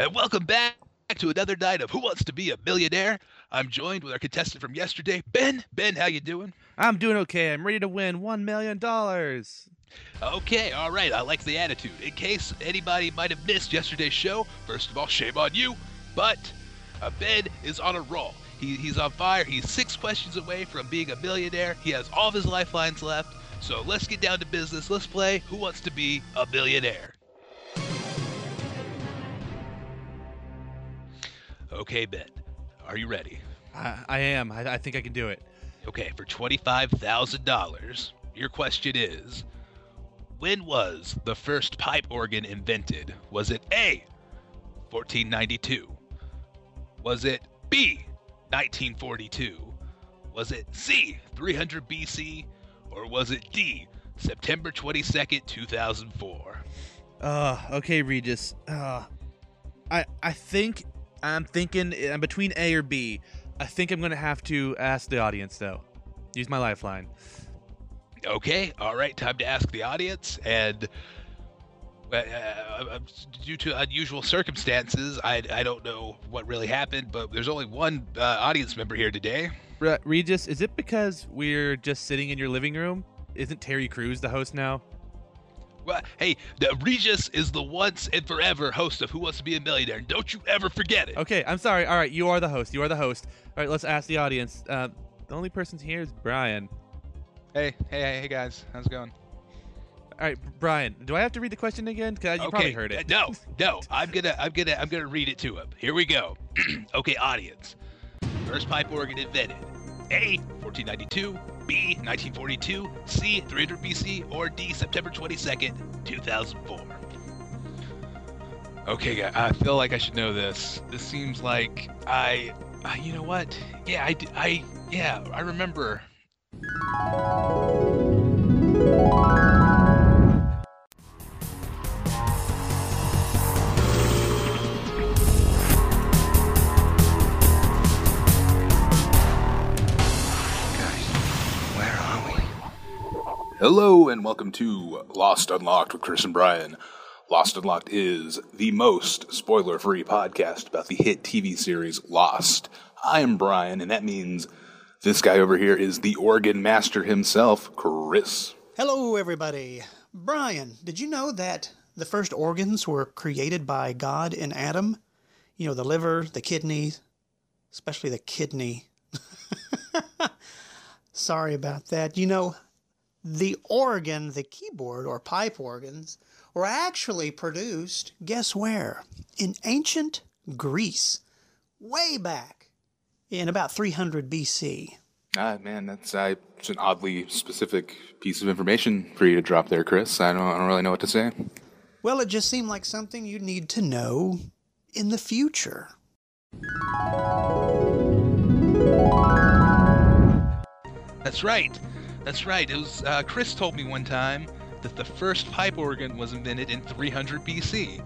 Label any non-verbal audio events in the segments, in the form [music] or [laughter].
And welcome back to another night of Who Wants to Be a Millionaire. I'm joined with our contestant from yesterday, Ben. Ben, how you doing? I'm doing okay. I'm ready to win $1 million. Okay, all right. I like the attitude. In case anybody might have missed yesterday's show, first of all, shame on you. But uh, Ben is on a roll. He, he's on fire. He's six questions away from being a millionaire. He has all of his lifelines left. So let's get down to business. Let's play Who Wants to Be a Millionaire? Okay, Ben. Are you ready? I, I am. I, I think I can do it. Okay, for $25,000, your question is When was the first pipe organ invented? Was it A, 1492? Was it B, 1942? Was it C, 300 BC? Or was it D, September 22nd, 2004? Uh, okay, Regis. Uh, I I think I'm thinking I'm between A or B. I think I'm gonna have to ask the audience though. Use my lifeline. Okay, all right, time to ask the audience. And uh, uh, due to unusual circumstances, I, I don't know what really happened, but there's only one uh, audience member here today. Re- Regis, is it because we're just sitting in your living room? Isn't Terry Crews the host now? Well, hey, the Regis is the once and forever host of Who Wants to Be a Millionaire. Don't you ever forget it. Okay, I'm sorry. All right, you are the host. You are the host. All right, let's ask the audience. Uh, the only person here is Brian. Hey, hey, hey, hey, guys, how's it going? All right, Brian. Do I have to read the question again? Cause you okay. probably heard it. No, no. I'm gonna, I'm gonna, I'm gonna read it to him. Here we go. [clears throat] okay, audience. First pipe organ invented. A. 1492. B. 1942. C. 300 BC. Or D. September 22nd, 2004. Okay, I feel like I should know this. This seems like I, uh, you know what? Yeah, I, I, yeah, I remember. Hello and welcome to Lost Unlocked with Chris and Brian. Lost Unlocked is the most spoiler free podcast about the hit TV series Lost. I am Brian, and that means this guy over here is the organ master himself, Chris. Hello, everybody. Brian, did you know that the first organs were created by God in Adam? You know, the liver, the kidney, especially the kidney. [laughs] Sorry about that. You know, the organ, the keyboard or pipe organs, were actually produced, guess where? In ancient Greece, way back in about 300 BC. Ah, man, that's uh, it's an oddly specific piece of information for you to drop there, Chris. I don't, I don't really know what to say. Well, it just seemed like something you'd need to know in the future. That's right. That's right. It was uh, Chris told me one time that the first pipe organ was invented in 300 BC.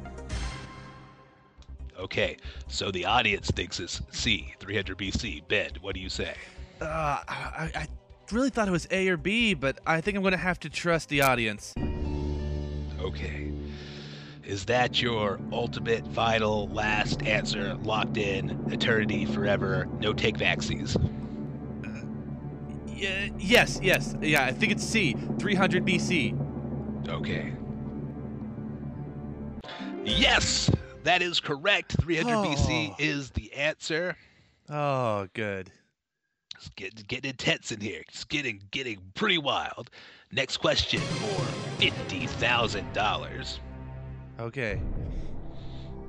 Okay, so the audience thinks it's C, 300 BC. Ben, what do you say? Uh, I, I really thought it was A or B, but I think I'm going to have to trust the audience. Okay. Is that your ultimate, final, last answer, locked in, eternity, forever, no take vaccines? Yeah, yes, yes. Yeah, I think it's C, 300 BC. Okay. Yes, that is correct. 300 BC Oh. is the answer. Oh, good. It's getting, getting intense in here. It's getting getting pretty wild. Next question for fifty thousand dollars. Okay.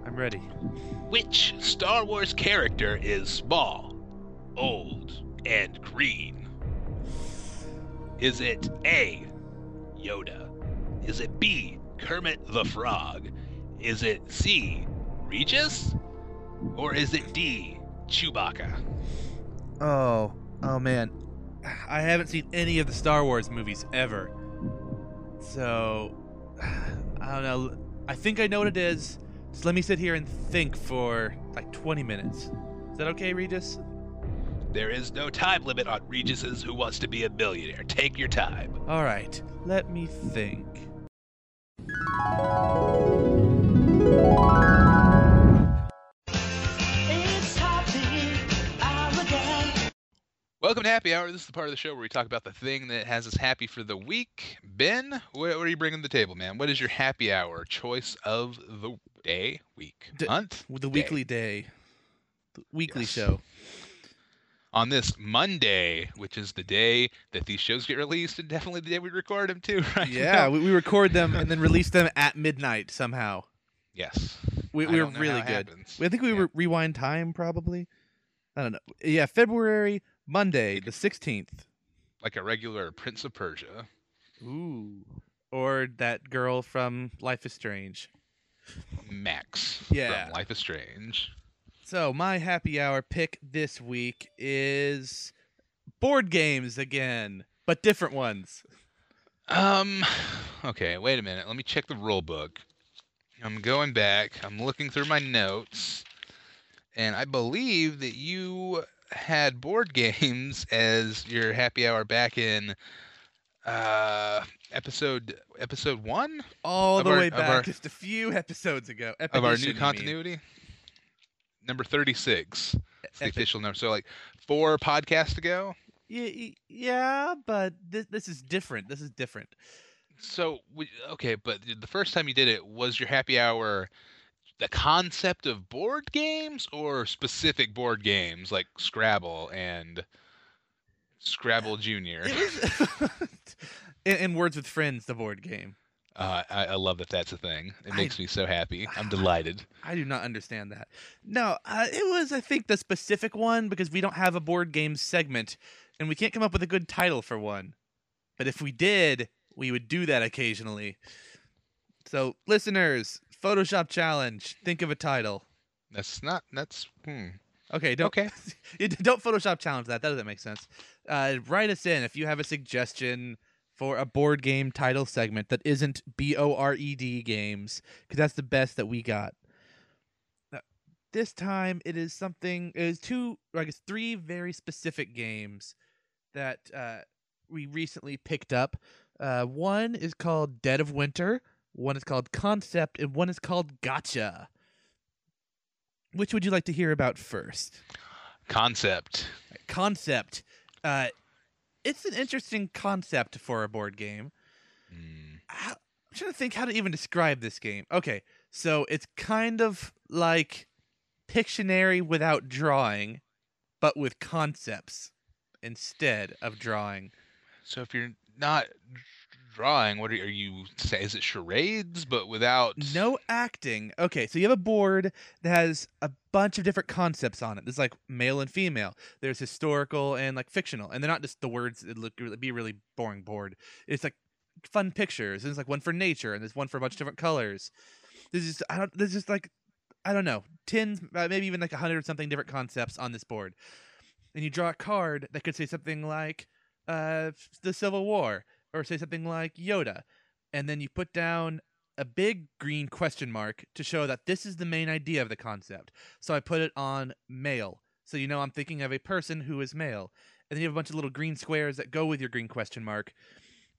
I'm ready. Which Star Wars character is small, old, and green? Is it A. Yoda? Is it B. Kermit the Frog? Is it C. Regis? Or is it D. Chewbacca? Oh, oh man. I haven't seen any of the Star Wars movies ever. So, [sighs] I don't know. I think I know what it is. So let me sit here and think for like 20 minutes. Is that okay, Regis? There is no time limit on Regis's Who Wants to Be a Millionaire. Take your time. All right, let me think. Welcome to Happy Hour. This is the part of the show where we talk about the thing that has us happy for the week. Ben, what, are you bringing to the table, man? What is your happy hour choice of the day, week, D- month, the day. weekly day, the weekly yes. show? On this Monday, which is the day that these shows get released, and definitely the day we record them too, [laughs] right? Yeah, we, we record them and then release them at midnight somehow. Yes. We, we were really good. happens. I think we Yeah. were rewind time probably. I don't know. Yeah, February Monday the sixteenth. like a regular Prince of Persia. Ooh. Or that girl from Life is Strange. Max Yeah. from Life is Strange. So my happy hour pick this week is board games again, but different ones. Um, okay, wait a minute. Let me check the rule book. I'm going back. I'm looking through my notes, and I believe that you had board games [laughs] as your happy hour back in uh episode episode one All the our- way back our- just a few episodes ago. of our new continuity. Number thirty-six. It's the official number. So like four podcasts ago. Yeah, yeah, but this, this is different. This is different. So we, okay, but the first time you did it was your happy hour the concept of board games or specific board games like Scrabble and Scrabble uh, Junior. It was [laughs] in, in Words with Friends, the board game. Uh, I, I love that that's a thing. It I- makes me so happy. [sighs] I'm delighted. I do not understand that. No, uh, it was I think the specific one because we don't have a board game segment, and we can't come up with a good title for one. But if we did, we would do that occasionally. So, listeners, Photoshop challenge. Think of a title. That's not. That's hmm. Okay, don't Okay. [laughs] don't Photoshop challenge that. That doesn't make sense. Uh, write us in if you have a suggestion for a board game title segment that isn't B O R E D games, because that's the best that we got. This time it is something. It is two, I guess three very specific games that uh, we recently picked up. Uh, one is called Dead of Winter. One is called Concept, and one is called Gotcha. Which would you like to hear about first? Concept. concept. Uh, it's an interesting concept for a board game. Hmm. How, I'm trying to think how to even describe this game. Okay, so it's kind of like Pictionary without drawing, but with concepts instead of drawing. So if you're not drawing, what are, are you say? Is it charades but without? No acting. Okay, so you have a board that has a bunch of different concepts on it. There's like male and female. There's historical and like fictional, and they're not just the words. It look it'd be a really boring board. It's like fun pictures. There's like one for nature, and there's one for a bunch of different colors. There's just I don't. There's just like I don't know, tens, uh, maybe even like a hundred something different concepts on this board. And you draw a card that could say something like uh, the Civil War, or say something like Yoda, and then you put down a big green question mark to show that this is the main idea of the concept. So I put it on male. So you know I'm thinking of a person who is male. And then you have a bunch of little green squares that go with your green question mark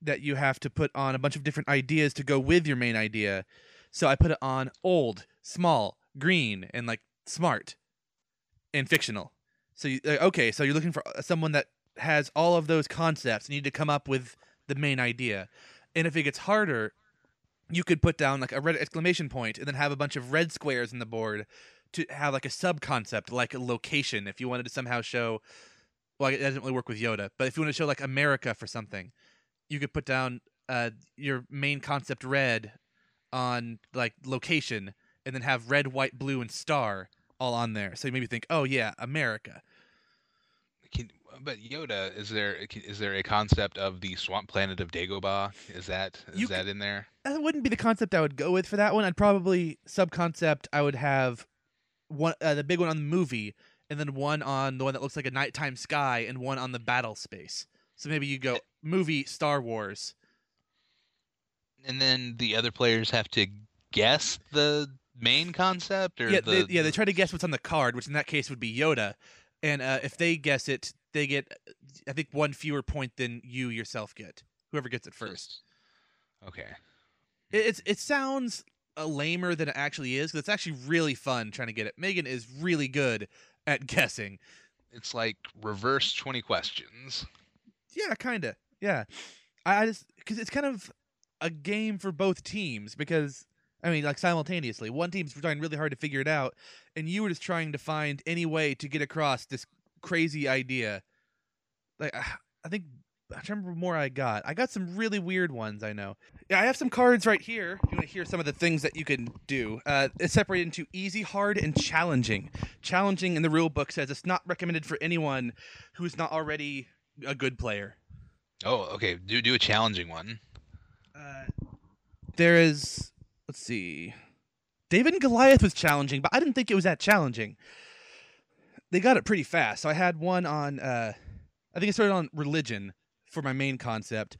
that you have to put on a bunch of different ideas to go with your main idea. So I put it on old, small, green, and like smart and fictional. So you, okay, so you're looking for uh, someone that has all of those concepts. You need to come up with the main idea. And if it gets harder, you could put down like a red exclamation point and then have a bunch of red squares in the board to have like a sub concept like a location. If you wanted to somehow show well it doesn't really work with yoda but if you want to show like america for something you could put down uh, your main concept red on like location and then have red white blue and star all on there. So you maybe think oh yeah america. Can, but Yoda, is there is there a concept of the swamp planet of Dagobah? Is that is You that in there? that wouldn't be the concept I would go with for that one. I'd probably sub concept. I would have one uh, the big one on the movie, and then one on the one that looks like a nighttime sky, and one on the battle space. So maybe you go movie Star Wars. And then the other players have to guess the main concept, or Yeah, the, they, yeah. They try to guess what's on the card, which in that case would be Yoda, and uh, if they guess it, they get I think one fewer point than you yourself get. Whoever gets it first. Okay. It, it's it sounds uh, lamer than it actually is. 'cause it's actually really fun trying to get it. Megan is really good at [laughs] guessing. It's like reverse 20 questions. Yeah, kind of. Yeah, I, I just because it's kind of a game for both teams because I mean, like simultaneously, one team's trying really hard to figure it out, and you were just trying to find any way to get across this crazy idea. Like, I think I remember more I got. I got some really weird ones. I know. Yeah, I have some cards right here. If you want to hear some of the things that you can do, uh, it's separated into easy, hard, and challenging. Challenging in the rule book says it's not recommended for anyone who's not already a good player. Oh, okay. Do do a challenging one. Uh, there is, let's see, David and Goliath was challenging, but I didn't think it was that challenging. They got it pretty fast. So I had one on, uh, I think I started on religion for my main concept,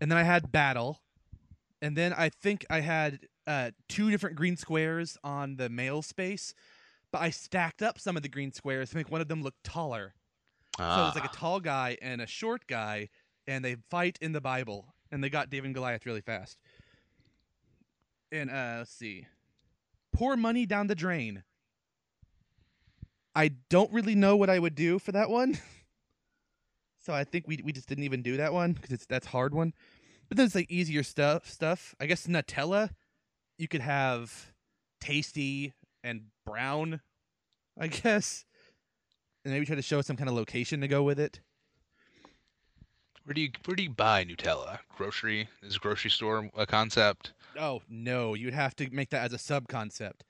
and then I had battle, and then I think I had uh, two different green squares on the male space, but I stacked up some of the green squares to make one of them look taller. So it's like a Ah. tall guy and a short guy, and they fight in the Bible, and they got David and Goliath really fast. And uh, let's see, pour money down the drain. I don't really know what I would do for that one, [laughs] so I think we we just didn't even do that one because it's that's hard one. But then it's like easier stuff. Stuff I guess Nutella, you could have tasty and brown, I guess and maybe try to show some kind of location to go with it. Where do you where do you buy Nutella? Grocery is grocery store a concept? Oh no, you'd have to make that as a sub concept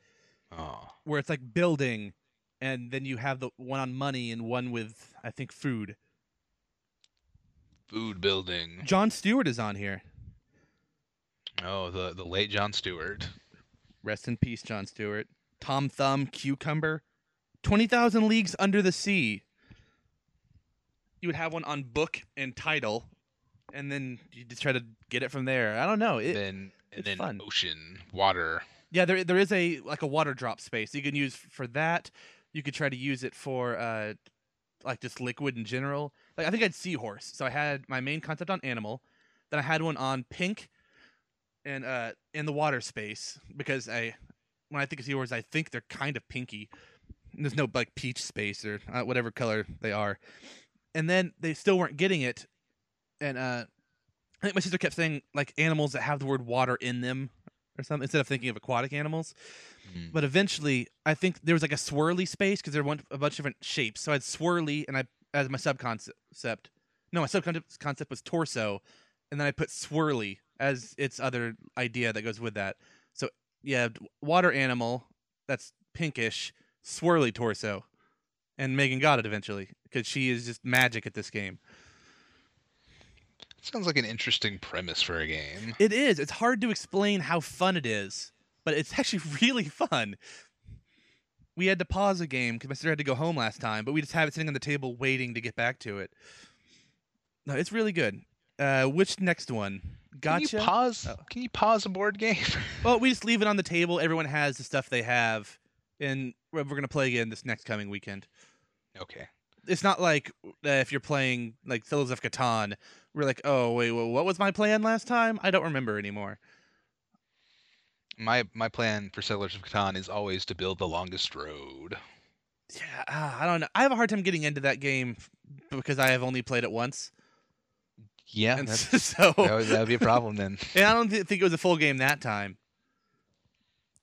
Oh, where it's like building, and then you have the one on money and one with I think food. food building. Jon Stewart is on here. Oh, the the late Jon Stewart. Rest in peace, Jon Stewart. Tom Thumb, Cucumber, Twenty Thousand Leagues Under the Sea. You would have one on book and title, and then you just try to get it from there. I don't know. It, then and it's then fun. ocean, water. Yeah, there there is a like a water drop space you can use for that. You could try to use it for uh like just liquid in general. Like I think I had seahorse, so I had my main concept on animal. Then I had one on pink, and uh in the water space because I when I think of seahorse, I think they're kind of pinky. And There's no like peach space or uh, whatever color they are, and then they still weren't getting it, and uh I think my sister kept saying like animals that have the word water in them or something instead of thinking of aquatic animals. Mm. But eventually, I think there was like a swirly space because there were a bunch of different shapes. So I had swirly, and I as my subconcept. No, my subconcept was torso, and then I put swirly as its other idea that goes with that. So yeah, water animal that's pinkish, swirly torso, and Megan got it eventually because she is just magic at this game. Sounds like an interesting premise for a game. It is. It's hard to explain how fun it is, but it's [laughs] actually really fun. We had to pause a game because my sister had to go home last time, but we just have it sitting on the table waiting to get back to it. No, it's really good. Uh, which next one? Can Gotcha. you pause? Oh. Can you pause a board game? [laughs] well, we just leave it on the table. Everyone has the stuff they have, and we're we're gonna play again this next coming weekend. okay. It's not like uh, if you're playing like Settlers of Catan, we're like, oh wait, well, what was my plan last time? I don't remember anymore. My my plan for Settlers of Catan is always to build the longest road. Yeah, ah, I don't know. I have a hard time getting into that game because I have only played it once, Yeah, that's, [laughs] so that would that would be a problem then. [laughs] and I don't thi- think it was a full game that time.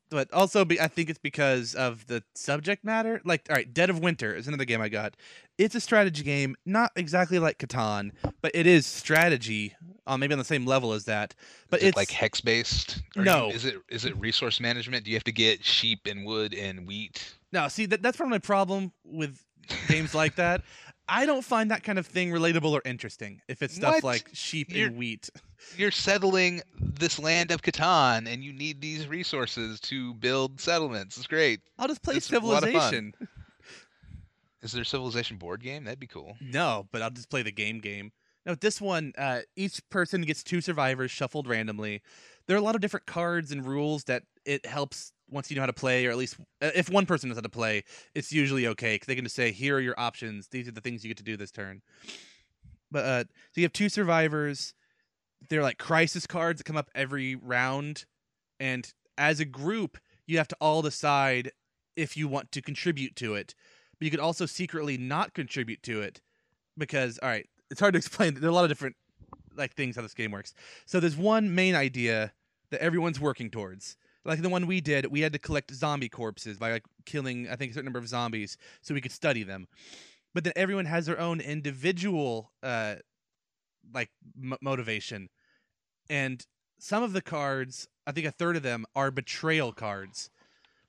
But also, be, I think it's because of the subject matter. Like, all right, Dead of Winter is another game I got. It's a strategy game, not exactly like Catan, but it is strategy, uh, maybe on the same level as that. But is it's it like hex based? No. Is it is it resource management? Do you have to get sheep and wood and wheat? no. See, that, that's probably my problem with games like that. [laughs] I don't find that kind of thing relatable or interesting. If it's stuff What? like sheep You're- and wheat. You're settling this land of Catan, and you need these resources to build settlements. It's great. I'll just play It's a lot of fun. Civilization. [laughs] Is there a Civilization board game? That'd be cool. No, but I'll just play the game game. Now, this one, uh, each person gets two survivors shuffled randomly. There are a lot of different cards and rules that it helps once you know how to play, or at least uh, if one person knows how to play, it's usually okay because they can just say, "Here are your options. These are the things you get to do this turn." But uh, so you have two survivors. They're like crisis cards that come up every round, and as a group, you have to all decide if you want to contribute to it. but you could also secretly not contribute to it because all right, it's hard to [laughs] explain. There are a lot of different like things how this game works. So there's one main idea that everyone's working towards. Like the one we did, we had to collect zombie corpses by like killing I think a certain number of zombies so we could study them. But then everyone has their own individual uh like m- motivation. And some of the cards, I think a third of them are betrayal cards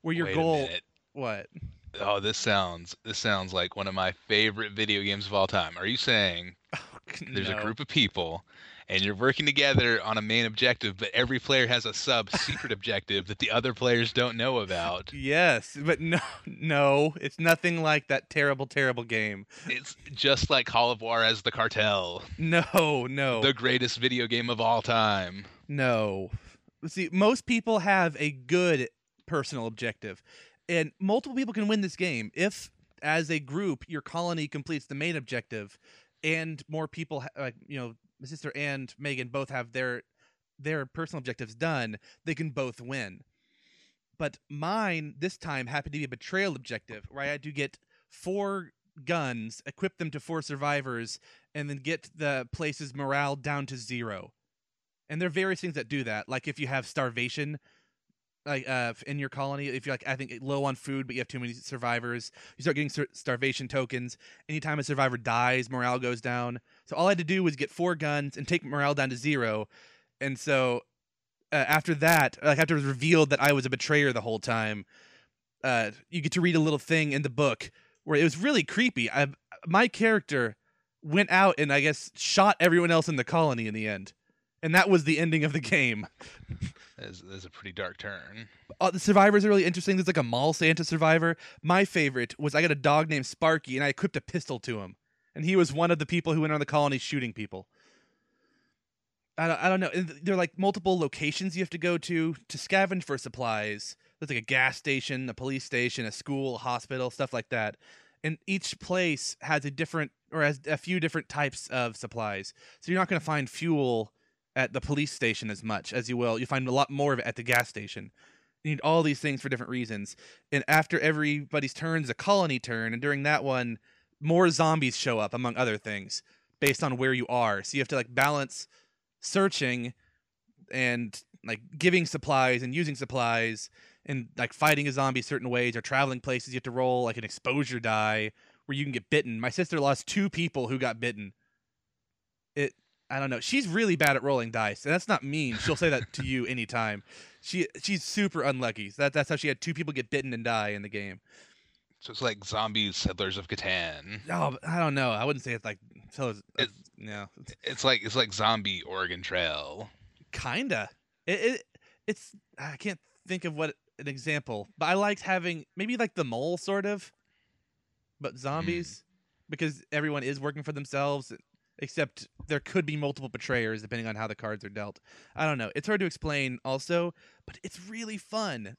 where your Wait goal what? Oh, this sounds this sounds like one of my favorite video games of all time. Are you saying [laughs] there's No. a group of people and you're working together on a main objective, but every player has a sub secret objective that the other players don't know about? Yes, but no, no, it's nothing like that terrible, terrible game. It's just like Call of Juarez the Cartel, No, no, the greatest video game of all time. no. See, most people have a good personal objective, and multiple people can win this game if, as a group, your colony completes the main objective, and more people, like you know, my sister and Megan both have their their personal objectives done. They can both win. But mine this time happened to be a betrayal objective, where I had to get four guns, equip them to four survivors, and then get the place's morale down to zero. And there are various things that do that. Like if you have starvation, like uh, in your colony, if you're like I think low on food, but you have too many survivors, you start getting star- starvation tokens. Anytime a survivor dies, morale goes down. So all I had to do was get four guns and take morale down to zero. And so uh, after that, like after it was revealed that I was a betrayer the whole time, uh, you get to read a little thing in the book where it was really creepy. I, my character went out and I guess shot everyone else in the colony in the end, and that was the ending of the [laughs] game. That's, that's a pretty dark turn. Uh, the survivors are really interesting. There's like a mall Santa survivor. My favorite was I got a dog named Sparky, and I equipped a pistol to him, and he was one of the people who went on the colony shooting people. I don't, I don't know. There are like multiple locations you have to go to to scavenge for supplies. There's like a gas station, a police station, a school, a hospital, stuff like that. And each place has a different or has a few different types of supplies. So you're not going to find fuel at the police station as much as you will. You find a lot more of it at the gas station. You need all these things for different reasons. And after everybody's turns, a colony turn, and during that one, more zombies show up among other things based on where you are. So you have to like balance searching and like giving supplies and using supplies and like fighting a zombie certain ways or traveling places you have to roll like an exposure die where you can get bitten. My sister lost two people who got bitten. It I don't know. She's really bad at rolling dice, and that's not mean. She'll say that to you [laughs] anytime. She she's super unlucky. So that that's how she had two people get bitten and die in the game. So it's like zombies, settlers of Catan. Oh, I don't know. I wouldn't say it's like so. It's, It- no, It's like it's like zombie Oregon Trail. kinda. It, it it's I can't think of what an example, but I liked having maybe like the mole sort of, but hmm. zombies because everyone is working for themselves. Except there could be multiple betrayers depending on how the cards are dealt. I don't know. It's hard to explain also, but it's really fun.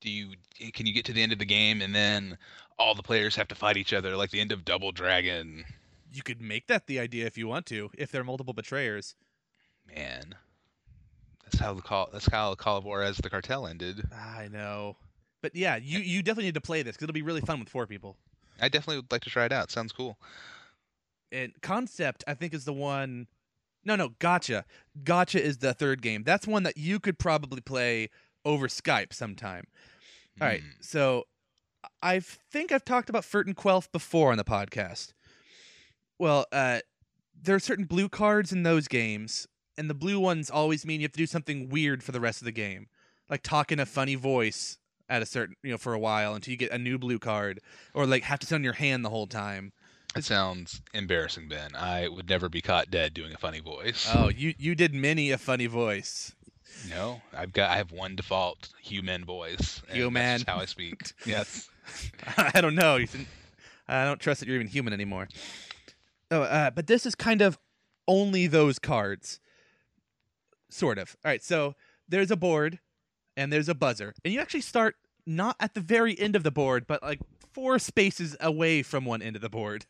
Do you eh, can you get to the end of the game and then all the players have to fight each other like the end of Double Dragon? You could make that the idea if you want to, if there are multiple betrayers. Man, that's how the call that's how the Call of Juarez the Cartel ended. I know. But yeah, you, you definitely need to play this because it'll be really fun with four people. I definitely would like to try it out. Sounds cool. And concept i think is the one no no gotcha. Gotcha is the third game. That's one that you could probably play over skype sometime. All right Hmm. so i think i've talked about furt and quelf before on the podcast. Well uh there are certain blue cards in those games and the blue ones always mean you have to do something weird for the rest of the game. Like talk in a funny voice at a certain you know for a while until you get a new blue card or like have to sit on your hand the whole time It sounds embarrassing, Ben. I would never be caught dead doing a funny voice. Oh, you you did many a funny voice. No, I've got I have one default human voice. Human. That's just how I speak. [laughs] yes. I don't know. You I don't trust that you're even human anymore. Oh, uh, but this is kind of only those cards, sort of. All right, so there's a board, and there's a buzzer, and you actually start not at the very end of the board, but like four spaces away from one end of the board.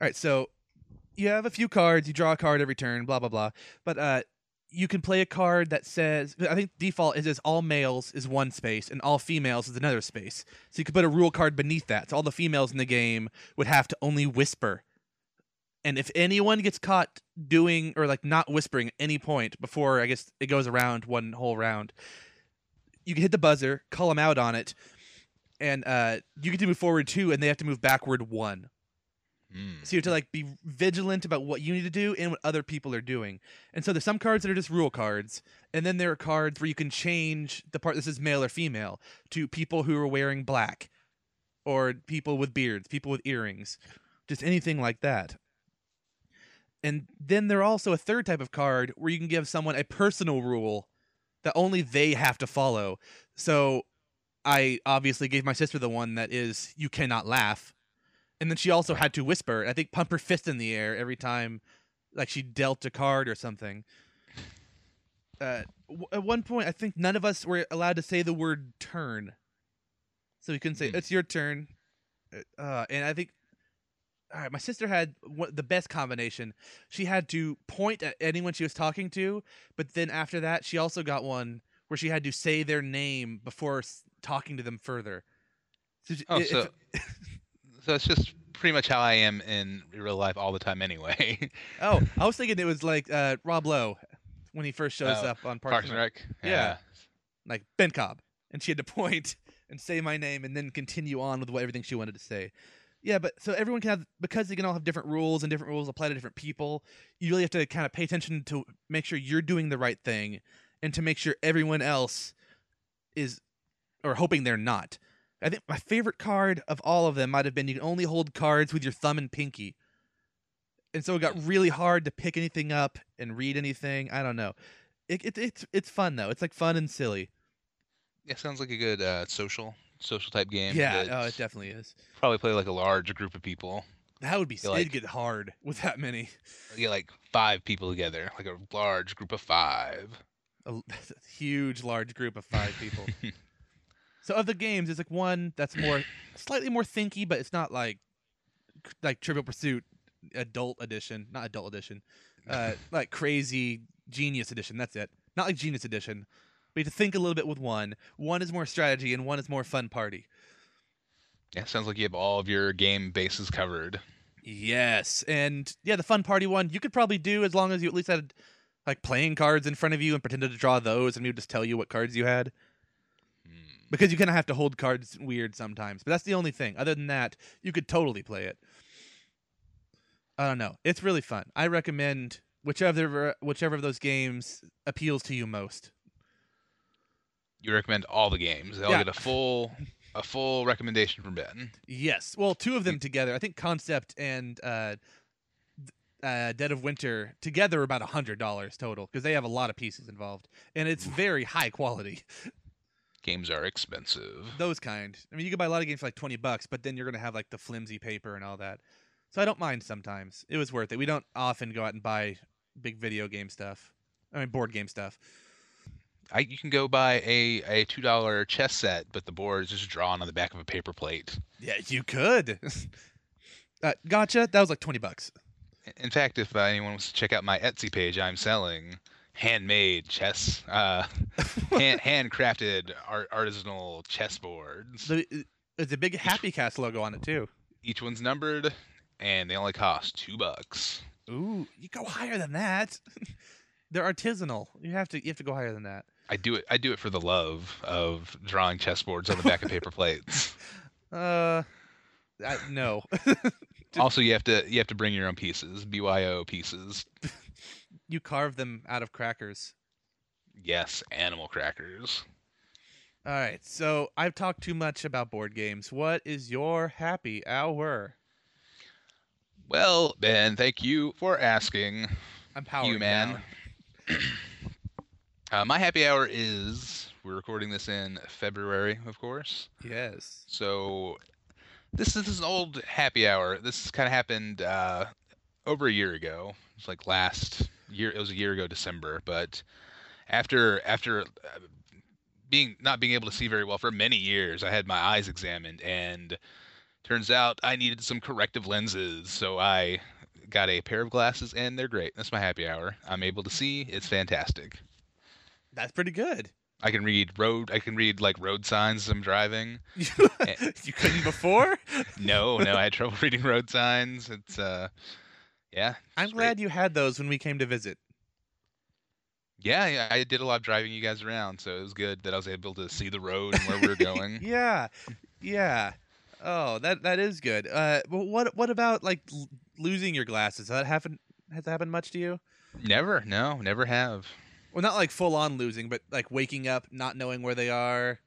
All right, so you have a few cards. You draw a card every turn. Blah blah blah. But uh, you can play a card that says I think default is, all males is one space and all females is another space. So you could put a rule card beneath that. So all the females in the game would have to only whisper. And if anyone gets caught doing or like not whispering at any point before I guess it goes around one whole round, you can hit the buzzer, call them out on it, and uh, you get to move forward two, and they have to move backward one. Hmm. So you have to like be vigilant about what you need to do and what other people are doing. And so there's some cards that are just rule cards, and then there are cards where you can change the part This is male or female to people who are wearing black, or people with beards, people with earrings, just anything like that. And then there are also a third type of card where you can give someone a personal rule that only they have to follow. So I obviously gave my sister the one that is you cannot laugh. And then she also had to whisper, I think pump her fist in the air every time like she dealt a card or something. Uh, w- at one point, I think none of us were allowed to say the word turn. So we couldn't say, Hmm. it's your turn. Uh, and I think all right, my sister had the best combination. She had to point at anyone she was talking to, but then after that, she also got one where she had to say their name before talking to them further. So, she- Oh, so so it's just pretty much how I am in real life all the time anyway. [laughs] oh, I was thinking it was like uh, Rob Lowe when he first shows Oh, up on Parks, Parks and Rec. Rec. Yeah. like Ben Cobb, and she had to [laughs] point and say my name and then continue on with what everything she wanted to say. Yeah, but so everyone can have because they can all have different rules and different rules apply to different people. You really have to kind of pay attention to make sure you're doing the right thing and to make sure everyone else is or hoping they're not. I think my favorite card of all of them might have been you can only hold cards with your thumb and pinky. And so it got really hard to pick anything up and read anything. I don't know. It, it, it's it's fun though. It's like fun and silly. Yeah, sounds like a good uh, social social type game. yeah, oh, it definitely is. probably play like a large group of people. That would be it'd like- get hard [laughs] with that many. Get like five people together, like a large group of five. A [laughs] huge, large group of five people. [laughs] so of the games, it's like one that's more slightly more thinky, but it's not like like Trivial Pursuit Adult Edition, not Adult Edition, uh, like Crazy Genius Edition. That's it. Not like Genius Edition. We have to think a little bit with one. One is more strategy, and one is more fun party. Yeah, sounds like you have all of your game bases covered. Yes, and yeah, the fun party one you could probably do as long as you at least had like playing cards in front of you and pretended to draw those, and we would just tell you what cards you had. Hmm. Because you kind of have to hold cards weird sometimes, but that's the only thing. Other than that, you could totally play it. I don't know. It's really fun. I recommend whichever whichever of those games appeals to you most. You recommend all the games. They'll Yeah. get a full a full recommendation from Ben. Yes. Well, two of them together. I think Concept and uh, uh, Dead of Winter together are about a hundred dollars total because they have a lot of pieces involved, and it's very high quality. Games are expensive. Those kind. I mean, you can buy a lot of games for like twenty bucks, but then you're gonna have like the flimsy paper and all that. So I don't mind sometimes. It was worth it. We don't often go out and buy big video game stuff. I mean, board game stuff. I, you can go buy a, a two dollar chess set, but the board is just drawn on the back of a paper plate. Yeah, you could. [laughs] uh, gotcha. That was like twenty bucks. In fact, if uh, anyone wants to check out my Etsy page, I'm selling handmade chess, uh, [laughs] hand, handcrafted art, artisanal chess boards. The, there's a big Happy Cast logo on it too. Each one's numbered, and they only cost two bucks. Ooh, you go higher than that. [laughs] They're artisanal. You have to you have to go higher than that. I do it. I do it for the love of drawing chessboards on the back of paper plates. [laughs] Uh, I, no. [laughs] Also, you have to you have to bring your own pieces, BYO pieces. [laughs] you carve them out of crackers. Yes, animal crackers. All right. So I've talked too much about board games. What is your happy hour? Well, Ben, thank you for asking. I'm powering you man. [clears throat] Uh, my happy hour is we're recording this in February, of course. Yes. So this, this is an old happy hour. This kind of happened uh, over a year ago. It's like last year. It was a year ago, December. But after after uh, being not being able to see very well for many years, I had my eyes examined, and turns out I needed some corrective lenses. So I got a pair of glasses, and they're great. That's my happy hour. I'm able to see. It's fantastic. That's pretty good. I can read road. I can read like road signs as I'm driving. [laughs] you couldn't before? [laughs] No, no, I had trouble [laughs] reading road signs. It's uh, yeah. I'm it's glad great. you had those when we came to visit. Yeah, yeah, I did a lot of driving you guys around, so it was good that I was able to see the road and where we were going. Yeah, yeah. Oh, that that is good. Uh, but what what about like l- losing your glasses? Has that happened? Has that happened much to you? Never, no, never have. Well, not like full on losing, but like waking up not knowing where they are.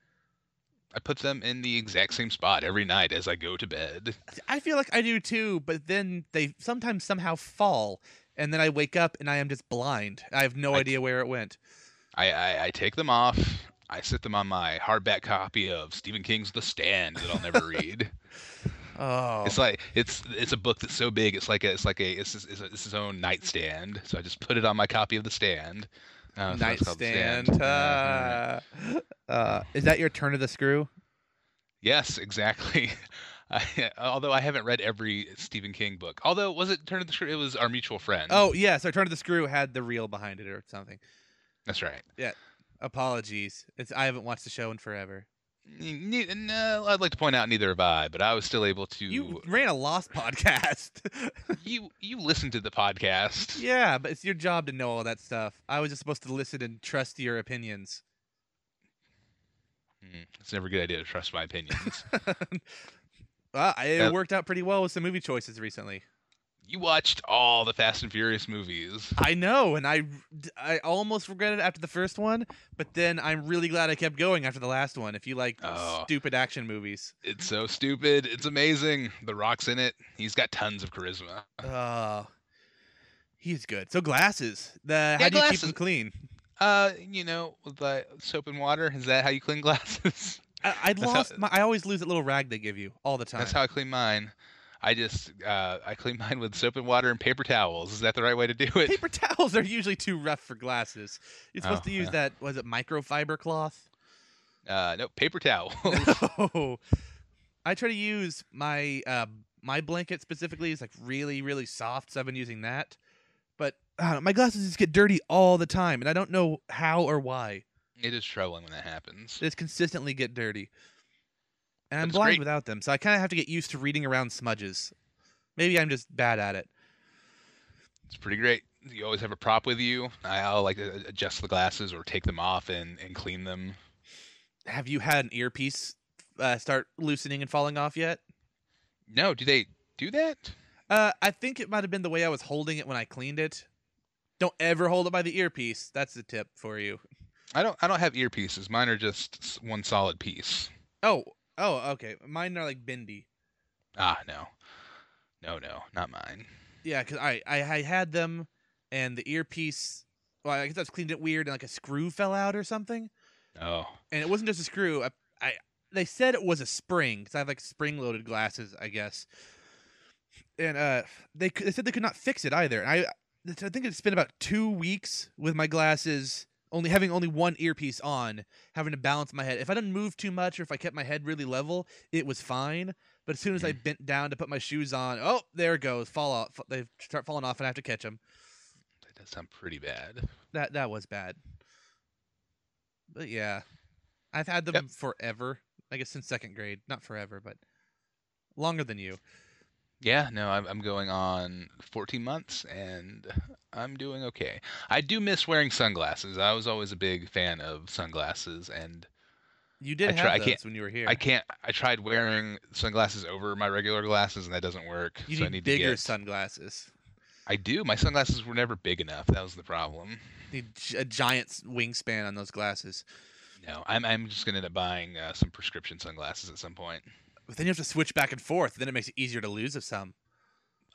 I put them in the exact same spot every night as I go to bed. I feel like I do too, but then they sometimes somehow fall, and then I wake up and I am just blind. I have no I- idea where it went. I, I, I take them off. I sit them on my hardback copy of Stephen King's The Stand that I'll never read. [laughs] [laughs] Oh, It's like it's it's a book that's so big. It's like a it's like a it's, it's, it's its own nightstand. So I just put it on my copy of The Stand. Uh, so it's called The nightstand. Uh, Uh, uh, is that your turn of the screw? yes, exactly. [laughs] I, although I haven't read every Stephen King book. Although was it Turn of the Screw? It was Our Mutual Friend. Oh yeah, so turn of the screw had the reel behind it or something. that's right. Yeah. Apologies, it's I haven't watched the show in forever. Ne- No, I'd like to point out neither have I, but I was still able to. You ran a lost podcast. [laughs] you you listened to the podcast. yeah, but it's your job to know all that stuff. I was just supposed to listen and trust your opinions. Hmm, It's never a good idea to trust my opinions. [laughs] well, it Uh, worked out pretty well with some movie choices recently. You watched all the Fast and Furious movies. I know, and I I almost regretted it after the first one, but then I'm really glad I kept going after the last one. If you like Oh. stupid action movies, It's so stupid. It's amazing. The Rock's in it. He's got tons of charisma. oh, he's good. So glasses, the how do you keep them clean? Uh, you know, with like soap and water. Is that how you clean glasses? I, I That's how- lost my. I always lose that little rag they give you all the time. That's how I clean mine. I just uh, I clean mine with soap and water and paper towels. Is that the right way to do it? Paper [laughs] towels are usually too rough for glasses. You're supposed Oh, to use yeah. that. Was it microfiber cloth? Uh, no, paper towel. [laughs] No. I try to use my uh, my blanket specifically is like really really soft, so I've been using that. But uh, my glasses just get dirty all the time, and I don't know how or why. it is troubling when that happens. They just consistently get dirty, and I'm blind great. without them. So I kind of have to get used to reading around smudges. Maybe I'm just bad at it. It's pretty great. You always have a prop with you. I- I'll like adjust the glasses or take them off and, and clean them. Have you had an earpiece uh, start loosening and falling off yet? No, do they do that? Uh, I think it might have been the way I was holding it when I cleaned it. Don't ever hold it by the earpiece. That's the tip for you. I don't. I don't have earpieces. Mine are just one solid piece. Oh, oh, okay. Mine are like bendy. Ah, no, no, no, not mine. Yeah, because I, I I had them, and the earpiece. Well, I guess I was cleaned it weird, and like a screw fell out or something. Oh, And it wasn't just a screw. I, I they said it was a spring because I have like spring-loaded glasses, I guess. And uh, they they said they could not fix it either. And I I think it's been about two weeks with my glasses only having only one earpiece on, having to balance my head. If I didn't move too much or if I kept my head really level, it was fine. But as soon as I bent down to put my shoes on, oh, there it goes, fall off. They start falling off, and I have to catch them. that does sound pretty bad. That that was bad. But yeah, I've had them Yep. forever. I guess since second grade, not forever, but longer than you. Yeah, no, I'm I'm going on 14 months and I'm doing okay. I do miss wearing sunglasses. I was always a big fan of sunglasses, and You did I have try- I those can't- when you were here. I can't. I tried wearing sunglasses over my regular glasses, and that doesn't work. you so need, I need bigger to get. sunglasses. I do. My sunglasses were never big enough. That was the problem. Need a giant wingspan on those glasses. No, I'm I'm just gonna end up buying uh, some prescription sunglasses at some point. But then you have to switch back and forth. Then it makes it easier to lose of some.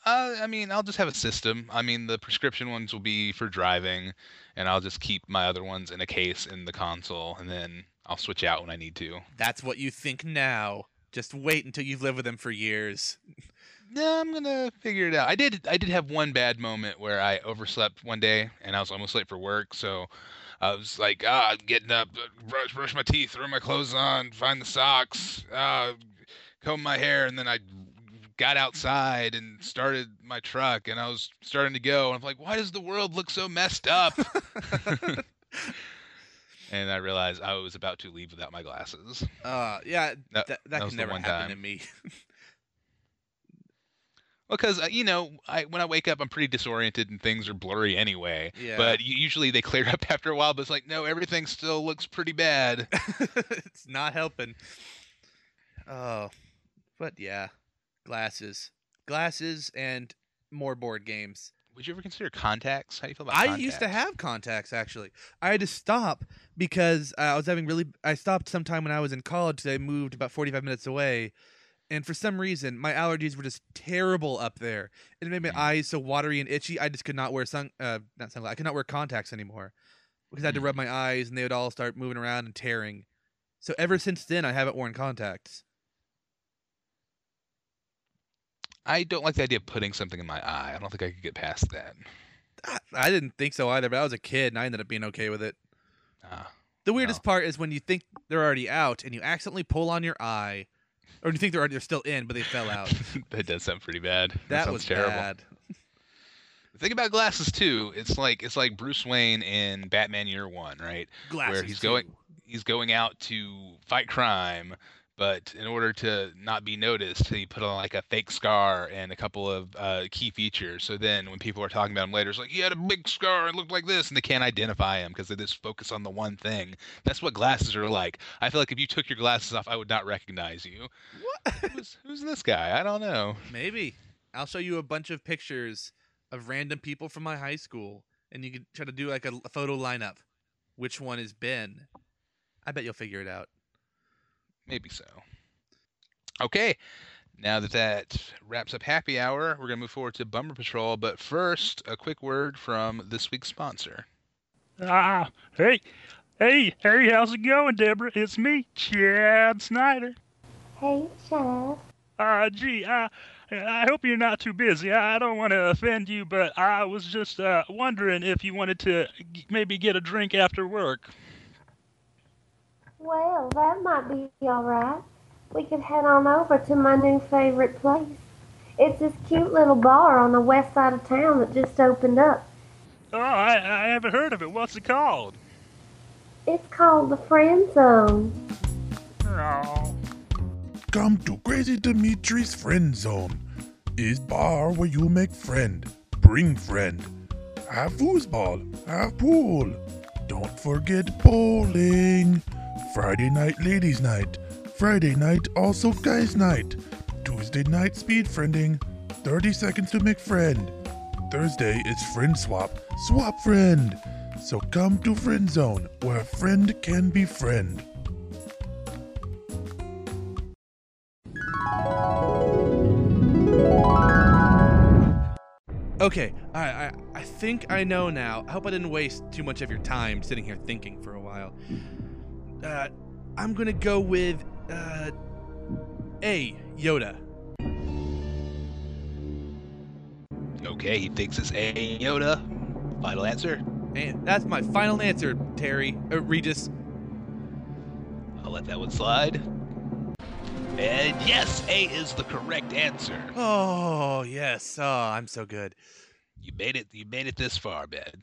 Uh, I mean, I'll just have a system. I mean, the prescription ones will be for driving, and I'll just keep my other ones in a case in the console, and then I'll switch out when I need to. That's what you think now. Just wait until you've lived with them for years. No, I'm gonna figure it out. I did. I did have one bad moment where I overslept one day, and I was almost late for work. So I was like, ah, getting up, brush, brush my teeth, throw my clothes on, find the socks, uh, comb my hair, and then I got outside and started my truck and I was starting to go and I'm like, why does the world look so messed up? [laughs] and I realized I was about to leave without my glasses. Uh, yeah, That- that, that, can never happen to me. [laughs] Well, because uh, you know, I when I wake up, I'm pretty disoriented and things are blurry anyway. Yeah. But usually they clear [laughs] up after a while. But it's like, no, everything still looks pretty bad. it's not helping. Oh, but yeah, glasses, glasses, and more board games. Would you ever consider contacts? How do you feel about that? I contacts? used to have contacts actually. I had to stop because uh, I was having really. I stopped sometime when I was in college. I moved about forty-five minutes away, and for some reason my allergies were just terrible up there. It made my Mm. eyes so watery and itchy. I just could not wear sun. Uh, not sunglasses. I could not wear contacts anymore because I had to Mm. rub my eyes, and they would all start moving around and tearing. So ever since then, I haven't worn contacts. I don't like the idea of putting something in my eye. I don't think I could get past that. I, I didn't think so either, but I was a kid and I ended up being okay with it. Ah. The weirdest part is when you think they're already out and you accidentally pull on your eye, or you think they're already, they're still in, but they fell out. [laughs] that does sound pretty bad. That, That was terrible. bad. The thing about glasses too, it's like it's like Bruce Wayne in Batman Year One, right? Glasses. he's going- He's going out to fight crime, but in order to not be noticed, he put on like a fake scar and a couple of uh, key features. So then when people are talking about him later, it's like he had a big scar and looked like this, and they can't identify him because they just focus on the one thing. That's what glasses are like. I feel like if you took your glasses off, I would not recognize you. What? Who's, who's this guy? I don't know. Maybe. I'll show you a bunch of pictures of random people from my high school, and you can try to do like a, a photo lineup. Which one is Ben? I bet you'll figure it out. Maybe so. Okay, now that that wraps up happy hour, we're going to move forward to Bummer Patrol. But first, a quick word from this week's sponsor. Ah, hey, hey, hey, how's it going, Deborah? It's me, Chad Snyder. Hey, Chad. Uh, gee, I, I hope you're not too busy. I don't want to offend you, but I was just uh, wondering if you wanted to g- maybe get a drink after work. Well, that might be all right. We could head on over to my new favorite place. It's this cute little bar on the west side of town that just opened up. Oh, I, I haven't heard of it. What's it called? It's called the Friend Zone. Oh, Come to Crazy Dimitri's Friend Zone. Is bar where you make friend, bring friend. Have foosball, have pool. Don't forget bowling. Friday night ladies night. Friday night also guys night. Tuesday night speed friending. 30 seconds to make friend. Thursday is friend swap. Swap friend. So come to Friend Zone where friend can be friend. Okay, I, I I think I know now. I hope I didn't waste too much of your time sitting here thinking for a while. Uh, I'm gonna go with uh, A. Yoda. Okay, he thinks it's A Yoda. Final answer. And that's my final answer, Terry. Uh, Regis. I'll let that one slide. And yes, A is the correct answer. Oh yes. Oh, I'm so good. You made it. You made it this far, Ben.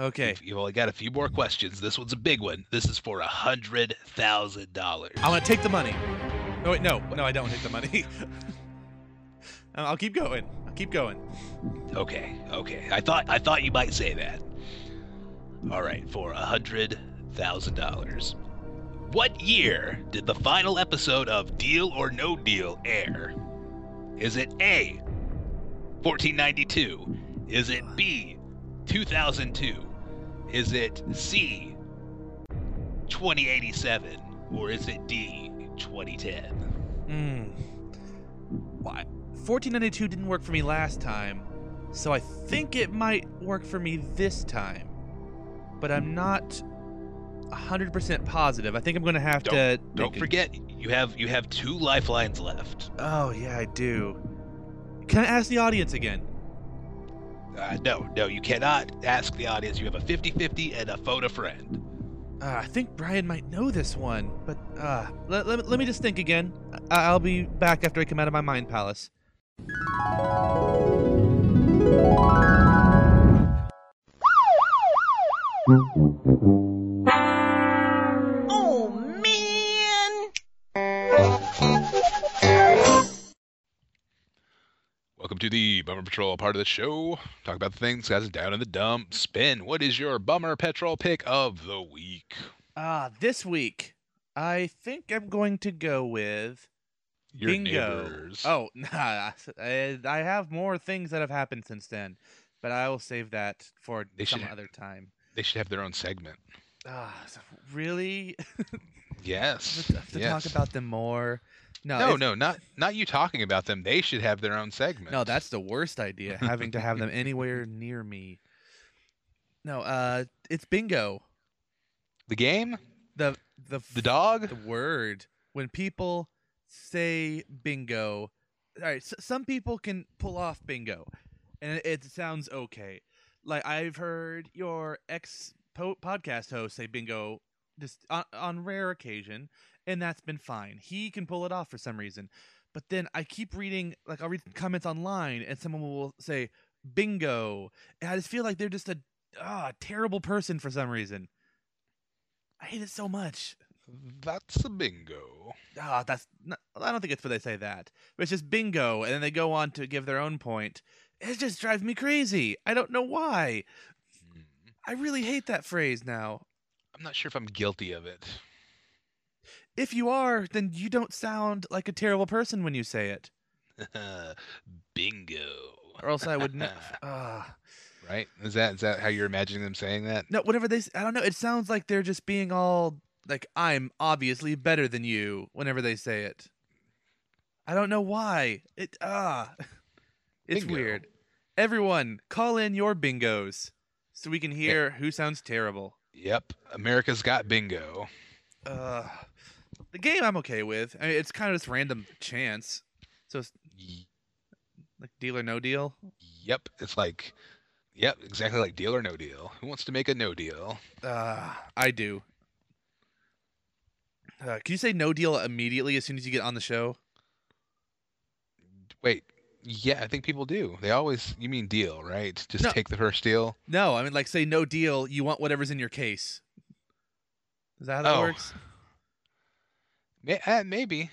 Okay. You've, you've only got a few more questions. This one's a big one. This is for a hundred thousand dollars. I want to take the money. No, wait, no, no, I don't take the money. [laughs] I'll keep going. I'll keep going. Okay, okay. I thought I thought you might say that. All right, for a hundred thousand dollars. What year did the final episode of Deal or No Deal air? Is it A, 1492? Is it B, 2002? Is it C, 2087? Or is it D, 2010? Hmm. Why? 1492 didn't work for me last time, so I think it might work for me this time. But I'm not 100% positive. I think I'm going to have to. Don't make a- forget, you have you have two lifelines left. Oh, yeah, I do. Can I ask the audience again? Uh, no, no, you cannot ask the audience. You have a 50-50 and a phone a friend. Uh, I think Brian might know this one, but uh, let, let, me just think again. I- I'll be back after I come out of my mind palace. Welcome to the Bummer Patrol part of the show. Talk about the things guys down in the dump. Spin. What is your Bummer Patrol pick of the week? Ah, this week, I think I'm going to go with Your bingo. neighbors. Oh, [laughs] nah, I I have more things that have happened since then, but I will save that for They some other time. They should have their own segment. Ah, really? [laughs] Yes. to, to yes. talk about them more? No, No, no, not not you talking about them. They should have their own segment. No, that's the worst idea. Having to have them anywhere [laughs] near me. No, uh, it's bingo. the game, The the the dog. the word when people say bingo. All right, s some people can pull off bingo, and it, it sounds okay. Like I've heard your ex po- podcast host say bingo just on, on rare occasion, and that's been fine. He can pull it off for some reason. But then I keep reading, like I'll read comments online, and someone will say bingo, and I just feel like they're just a ah terrible person for some reason. I hate it so much. That's a bingo. Ah, that's not, I don't think it's what they say that. But it's just bingo, and then they go on to give their own point. It just drives me crazy. I don't know why. Hmm. I really hate that phrase now. I'm not sure if I'm guilty of it. If you are, then you don't sound like a terrible person when you say it. [laughs] bingo. Or else I would not. [laughs] Ah. Right? Is that is that how you're imagining them saying that? No, whatever they. I don't know. It sounds like they're just being all like, "I'm obviously better than you." Whenever they say it, I don't know why. It ah, [laughs] it's Bingo. weird. Everyone, call in your bingos so we can hear who sounds terrible. Yep. America's got bingo. Uh, the game I'm okay with. I mean, it's kind of just random chance. So it's like deal or no deal. Yep. It's like, yep, exactly like deal or no deal. Who wants to make a no deal? Uh, I do. Uh, can you say no deal immediately as soon as you get on the show? Wait. Yeah, I think people do. They always. You mean deal, right? Just No. take the first deal. No, I mean like say no deal. You want whatever's in your case. Is that how that Oh. works? May, uh, maybe.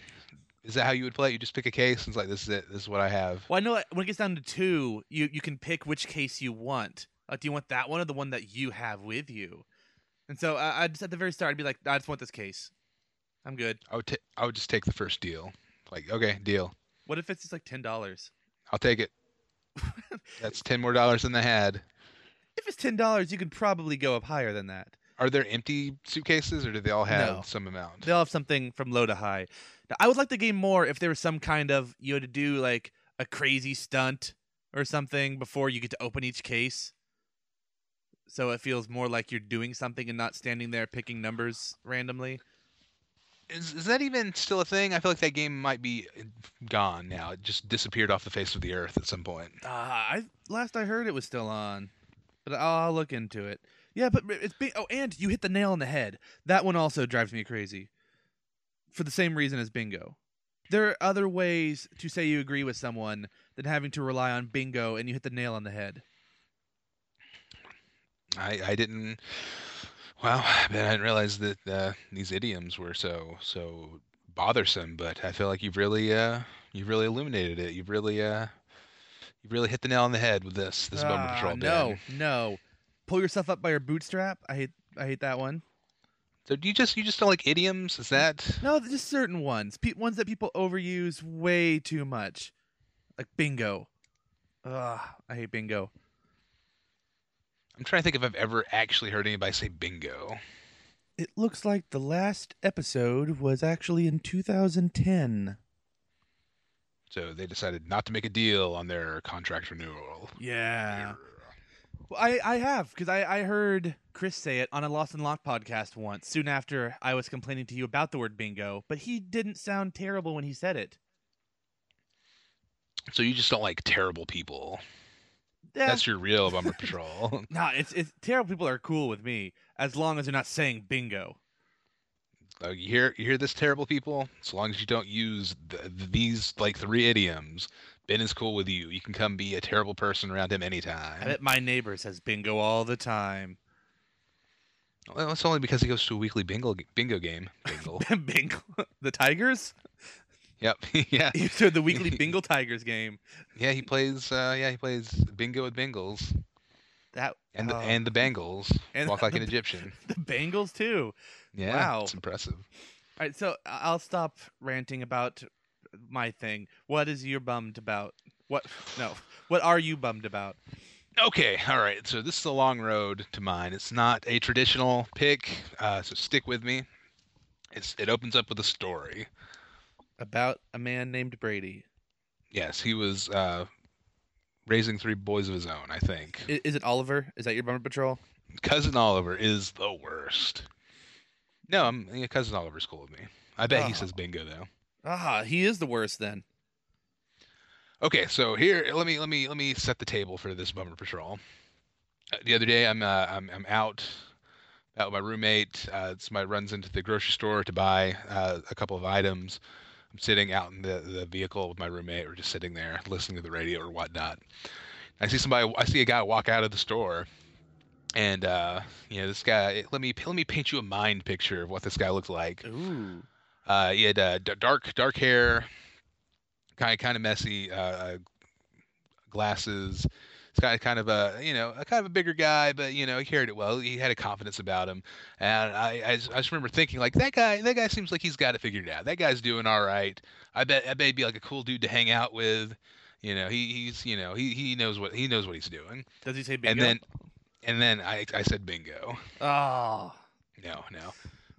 Is that how you would play it? You just pick a case and it's like, this is it. This is what I have. Well, I know when it gets down to two, you you can pick which case you want. Like, do you want that one or the one that you have with you? And so I, I just at the very start, I'd be like, I just want this case. I'm good. I would. ta- I would just take the first deal. Like, okay, deal. What if it's just like ten dollars? I'll take it. [laughs] That's ten more dollars than I had. If it's ten dollars, you could probably go up higher than that. Are there empty suitcases, or do they all have No. some amount? They'll have something from low to high. Now, I would like the game more if there was some kind of you had to do like a crazy stunt or something before you get to open each case. So it feels more like you're doing something and not standing there picking numbers randomly. Is, is that even still a thing? I feel like that game might be uh, gone now. It just disappeared off the face of the earth at some point. Uh, I last I heard it was still on, but I'll, I'll look into it. Yeah, but it's big. Oh, and you hit the nail on the head. That one also drives me crazy. For the same reason as bingo. There are other ways to say you agree with someone than having to rely on bingo and you hit the nail on the head. I, I didn't. Well, I didn't realize that uh, these idioms were so so bothersome. But I feel like you've really uh you've really illuminated it. You've really uh you've really hit the nail on the head with this this Bumper Ah, Patrol no, bit. no. Pull yourself up by your bootstrap. I hate I hate that one. So do you just you just don't like idioms? Is that No, just certain ones. Pe- ones that people overuse way too much. Like bingo. Ugh, I hate bingo. I'm trying to think if I've ever actually heard anybody say bingo. It looks like the last episode was actually in 2010. So they decided not to make a deal on their contract renewal. Yeah. Well, I, I have, because I, I heard Chris say it on a Lost and Locked podcast once, soon after I was complaining to you about the word bingo, but he didn't sound terrible when he said it. So you just don't like terrible people. Yeah. That's your real Bumper [laughs] Patrol. Nah, it's, it's terrible people are cool with me as long as they're not saying bingo. Uh, you hear you hear this, terrible people? As long as you don't use th these like three idioms, Ben is cool with you. You can come be a terrible person around him anytime. I bet my neighbor says bingo all the time. Well, it's only because he goes to a weekly bingo bingo game. Bingo. [laughs] bingo. The Tigers? yep. [laughs] yeah. [laughs] You said the weekly Bingo Tigers game. Yeah. He plays. Uh, yeah. He plays bingo with Bengals That and the, oh, and the Bengals And walk like an Egyptian. the Bengals too. Yeah. Wow. It's impressive. All right, so I'll stop ranting about my thing. What is you bummed about? What? No. What are you bummed about? Okay, all right. So this is a long road to mine. It's not a traditional pick, uh, so stick with me. It's it opens up with a story. About a man named Brady. Yes, he was uh, raising three boys of his own. I think I- Is it Oliver? Is that your bummer patrol? cousin Oliver is the worst. No, I'm yeah, cousin Oliver's cool with me. I bet he Oh. says bingo though. Ah, he is the worst then. Okay, so here let me let me let me set the table for this bummer patrol. Uh, the other day, I'm uh, I'm I'm out out with my roommate. Uh, somebody runs into the grocery store to buy uh, a couple of items. I'm sitting out in the the vehicle with my roommate. We're just sitting there listening to the radio or whatnot. I see somebody. I see a guy walk out of the store, and uh, you know this guy. Let me let me paint you a mind picture of what this guy looks like. Ooh. Uh, he had uh, d- dark dark hair, kind of kind of messy, uh, glasses. He's kind of kind of a you know a kind of a bigger guy, but you know he carried it well. He had a confidence about him, and I I just, I just remember thinking like that guy that guy seems like he's got it figured out. That guy's doing all right. I bet I bet he'd be like a cool dude to hang out with. You know he he's you know he he knows what he knows what he's doing. Does he say bingo? And then and then I I said bingo. Oh. No, no.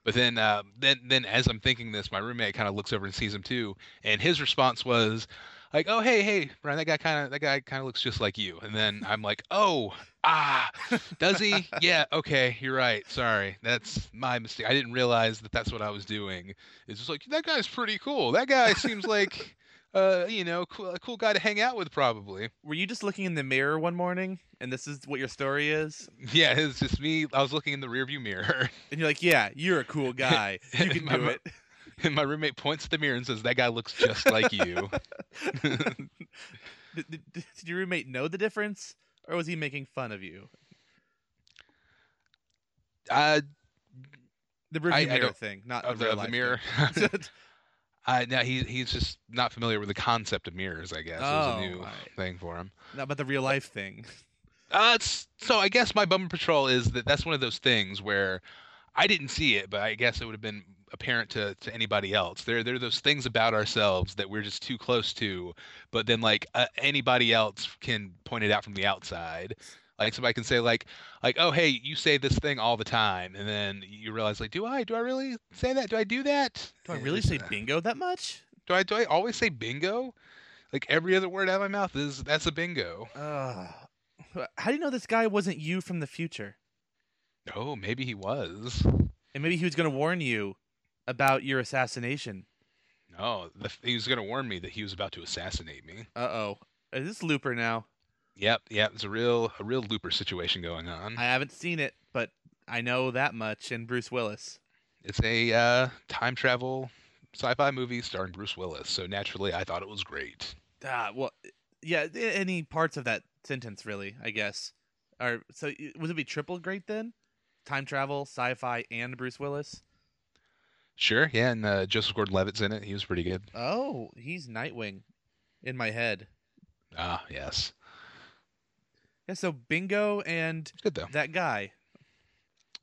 But then, uh, then, then, as I'm thinking this, my roommate kind of looks over and sees him too, and his response was, like, "Oh, hey, hey, Brian, that guy kind of, that guy kind of looks just like you." And then I'm like, "Oh, ah, does he? [laughs] yeah, okay, you're right. Sorry, that's my mistake. I didn't realize that that's what I was doing. It's just like that guy's pretty cool. That guy seems like, uh, you know, cool, a cool guy to hang out with, probably. Were you just looking in the mirror one morning and this is what your story is? [laughs] Yeah, it's just me. I was looking in the rearview mirror." [laughs] And you're like, yeah, you're a cool guy. [laughs] You can My do it. And my roommate points at the mirror and says, "That guy looks just like you." did, did, did your roommate know the difference, or was he making fun of you? Uh, The rearview I mirror don't- thing, not of the, the, real of the mirror. Uh, no, he he's just not familiar with the concept of mirrors. I guess it was Oh, a new alright. thing for him. not about the real life thing. Uh, so I guess my bummer patrol is that that's one of those things where I didn't see it, but I guess it would have been apparent to, to anybody else. There there are those things about ourselves that we're just too close to, but then like uh, anybody else can point it out from the outside. Like somebody can say like like oh hey you say this thing all the time, and then you realize like do I do I really say that? Do I do that? Do I really say bingo that much? Do I do I always say bingo? Like every other word out of my mouth is that's a bingo. Uh, how do you know this guy wasn't you from the future? Oh, maybe he was. And maybe he was going to warn you about your assassination. No, the, he was gonna warn me that he was about to assassinate me. Uh oh. Is this Looper now? Yep, yep. It's a real a real looper situation going on. I haven't seen it, but I know that much. And Bruce Willis. It's a uh, time travel sci-fi movie starring Bruce Willis. So naturally, I thought it was great. Ah, well, yeah. Any parts of that sentence, really? I guess. Or so would it be triple great then? Time travel, sci-fi, and Bruce Willis. Sure, yeah, and uh, Joseph Gordon-Levitt's in it. He was pretty good. Oh, he's Nightwing, in my head. Ah, yes, Yeah. So Bingo and that guy.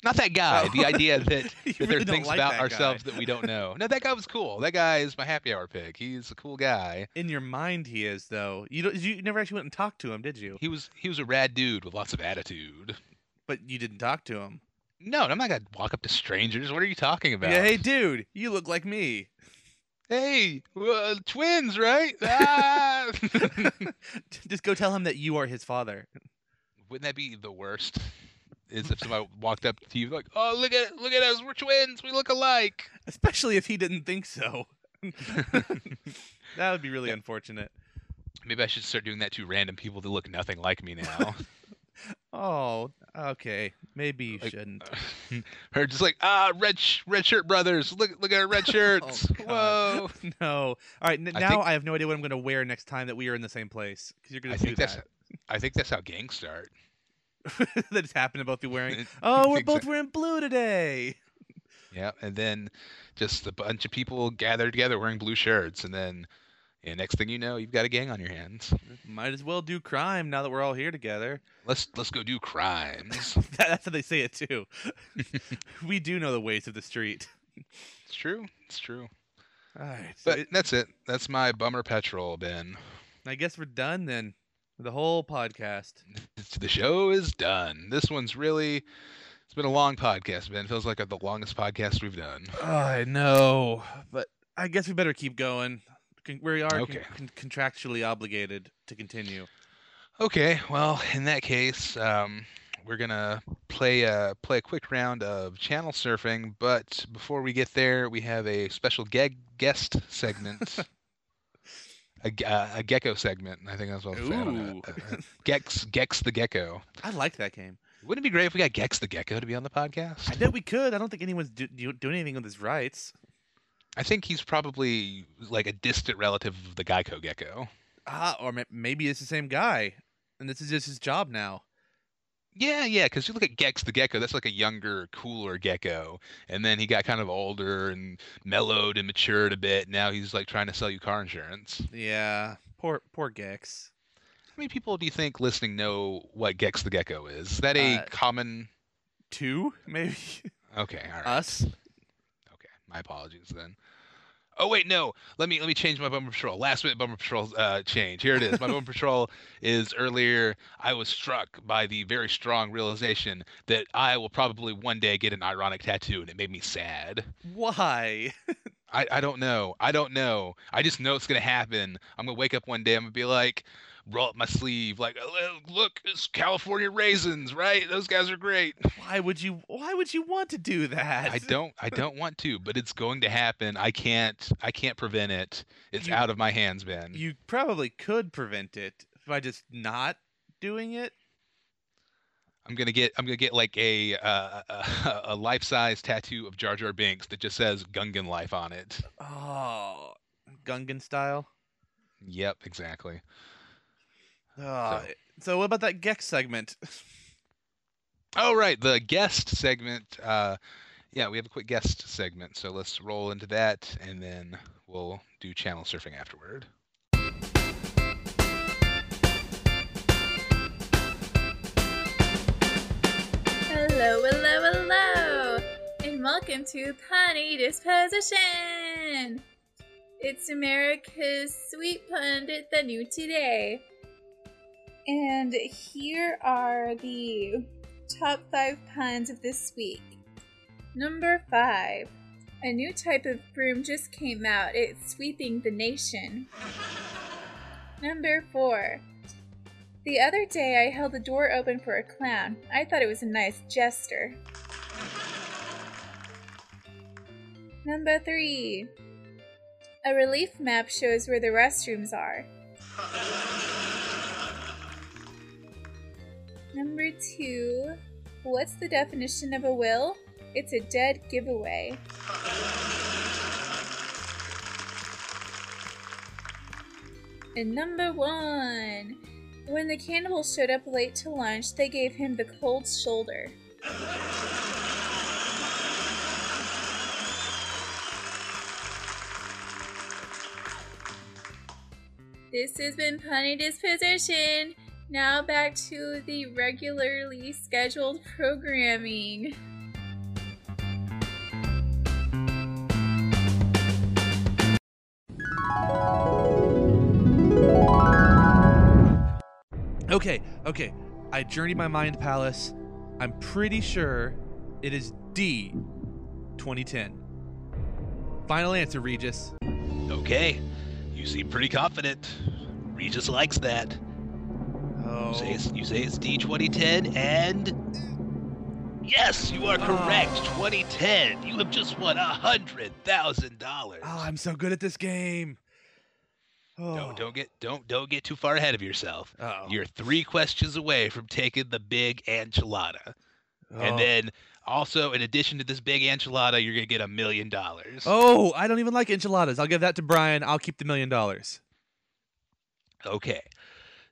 Not that guy. Oh. The idea that, that [laughs] there really are things like about ourselves that we don't know. No, that guy was cool. That guy is my happy hour pick. He's a cool guy. In your mind, he is though. You don't. You never actually went and talked to him, did you? He was he was a rad dude with lots of attitude. But you didn't talk to him. No, I'm not gonna walk up to strangers. What are you talking about? Yeah. Hey, dude, you look like me. Hey, uh, twins, right? Ah! [laughs] [laughs] Just go tell him that you are his father. Wouldn't that be the worst? Is if somebody walked up to you like, "Oh, look at look at us, we're twins, we look alike." Especially if he didn't think so. [laughs] that would be really unfortunate. Maybe I should start doing that to random people that look nothing like me now. [laughs] Oh, Okay, maybe you Like, shouldn't. [laughs] Her just like ah red sh- red shirt brothers. Look look at our red shirts. Oh, Whoa. No. All right, n- I now think- I have no idea what I'm going to wear next time that we are in the same place because you're going to do that. I think that's how gangs start. [laughs] that just happened to both be wearing. [laughs] Oh, we're both wearing blue today. Yeah, and then just a bunch of people gather together wearing blue shirts, and then yeah, next thing you know, you've got a gang on your hands. Might as well do crime now that we're all here together. Let's let's go do crimes. [laughs] That- That's how they say it too. we do know the ways of the street. it's true. It's true. All right, so But it- that's it. That's my bummer patrol, Ben. I guess we're done then. The whole podcast. [laughs] The show is done. This one's really. It's been a long podcast, Ben. Feels like the longest podcast we've done. I know, but I guess we better keep going. We are Okay. con- contractually obligated to continue. Okay, well, in that case, um, we're gonna play a play a quick round of channel surfing. But before we get there, we have a special ge- guest segment. [laughs] A, uh, a gecko segment. I think that's what I'm saying. I don't know. Ooh. Uh, uh, Gex, Gex the gecko. [laughs] I like that game. Wouldn't it be great if we got Gex the gecko to be on the podcast? I bet we could. I don't think anyone's do- do- doing anything with his rights. I think he's probably like a distant relative of the Geico gecko. Ah, or maybe it's the same guy, and this is just his job now. Yeah, yeah, because you look at Gex the Gecko, that's like a younger, cooler gecko. And then he got kind of older and mellowed and matured a bit. Now he's like trying to sell you car insurance. Yeah, poor poor Gex. How many people do you think listening know what Gex the Gecko is? Is that a Uh, common. Two, [laughs] maybe Okay, all right. us. Okay, my apologies then. Oh wait, no. Let me let me change my bumper patrol. Last minute bumper patrol uh, change. Here it is. My bumper patrol [laughs] is earlier. I was struck by the very strong realization that I will probably one day get an ironic tattoo, and it made me sad. Why? I, I don't know. I don't know. I just know it's gonna happen. I'm gonna wake up one day. I'm gonna be like, roll up my sleeve, like, "Oh, look, it's California raisins, right? Those guys are great. Why would you? Why would you want to do that? I don't. I don't want to, but it's going to happen. I can't. I can't prevent it. It's You- out of my hands, Ben. You probably could prevent it by just not doing it. I'm gonna get. I'm gonna get like a uh, a, [laughs] a life-size tattoo of Jar Jar Binks that just says Gungan Life on it. Oh, Gungan style. Yep, exactly. Oh, so what about that Gex segment? [laughs] Oh right, the guest segment. Uh, yeah, we have a quick guest segment, so let's roll into that, and then we'll do channel surfing afterward. Hello, hello, hello, and welcome to Punny Disposition. It's America's sweet pundit, the new today. And here are the top five puns of this week. Number five. A new type of broom just came out. It's sweeping the nation. Number four. The other day I held the door open for a clown. I thought it was a nice gesture. Number three. A relief map shows where the restrooms are. Number two. What's the definition of a will? It's a dead giveaway. And number one. When the cannibal showed up late to lunch, they gave him the cold shoulder. This has been Punny Disposition. Now back to the regularly scheduled programming. Okay, okay. I journeyed my mind palace. I'm pretty sure it is D 2010. Final answer, Regis. Okay, you seem pretty confident. Regis likes that. Oh. You say it's, you say it's D 2010, and yes, you are correct. Ah. Oh. 2010. You have just won a hundred thousand dollars. Oh, I'm so good at this game. Oh. Don't don't get don't don't get too far ahead of yourself. Oh. You're three questions away from taking the big enchilada. Oh. And then also, in addition to this big enchilada, you're gonna get a million dollars. Oh, I don't even like enchiladas. I'll give that to Brian. I'll keep the million dollars. Okay.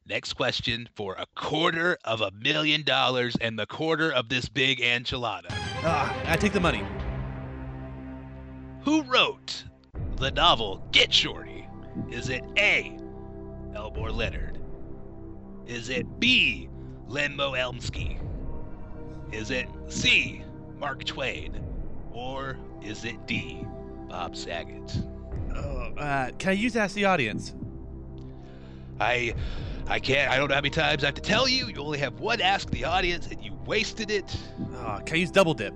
Next question for a quarter of a million dollars and the quarter of this big enchilada. Ah, I take the money. Who wrote the novel Get Shorty? Is it A. Elmore Leonard? Is it B. Lenmo Elmsky? Is it C. Mark Twain? Or is it D. Bob Saget? Oh, uh, can I use Ask the Audience? I I can't I don't know how many times I have to tell you. You only have one ask the audience and you wasted it. Oh, can I use Double Dip?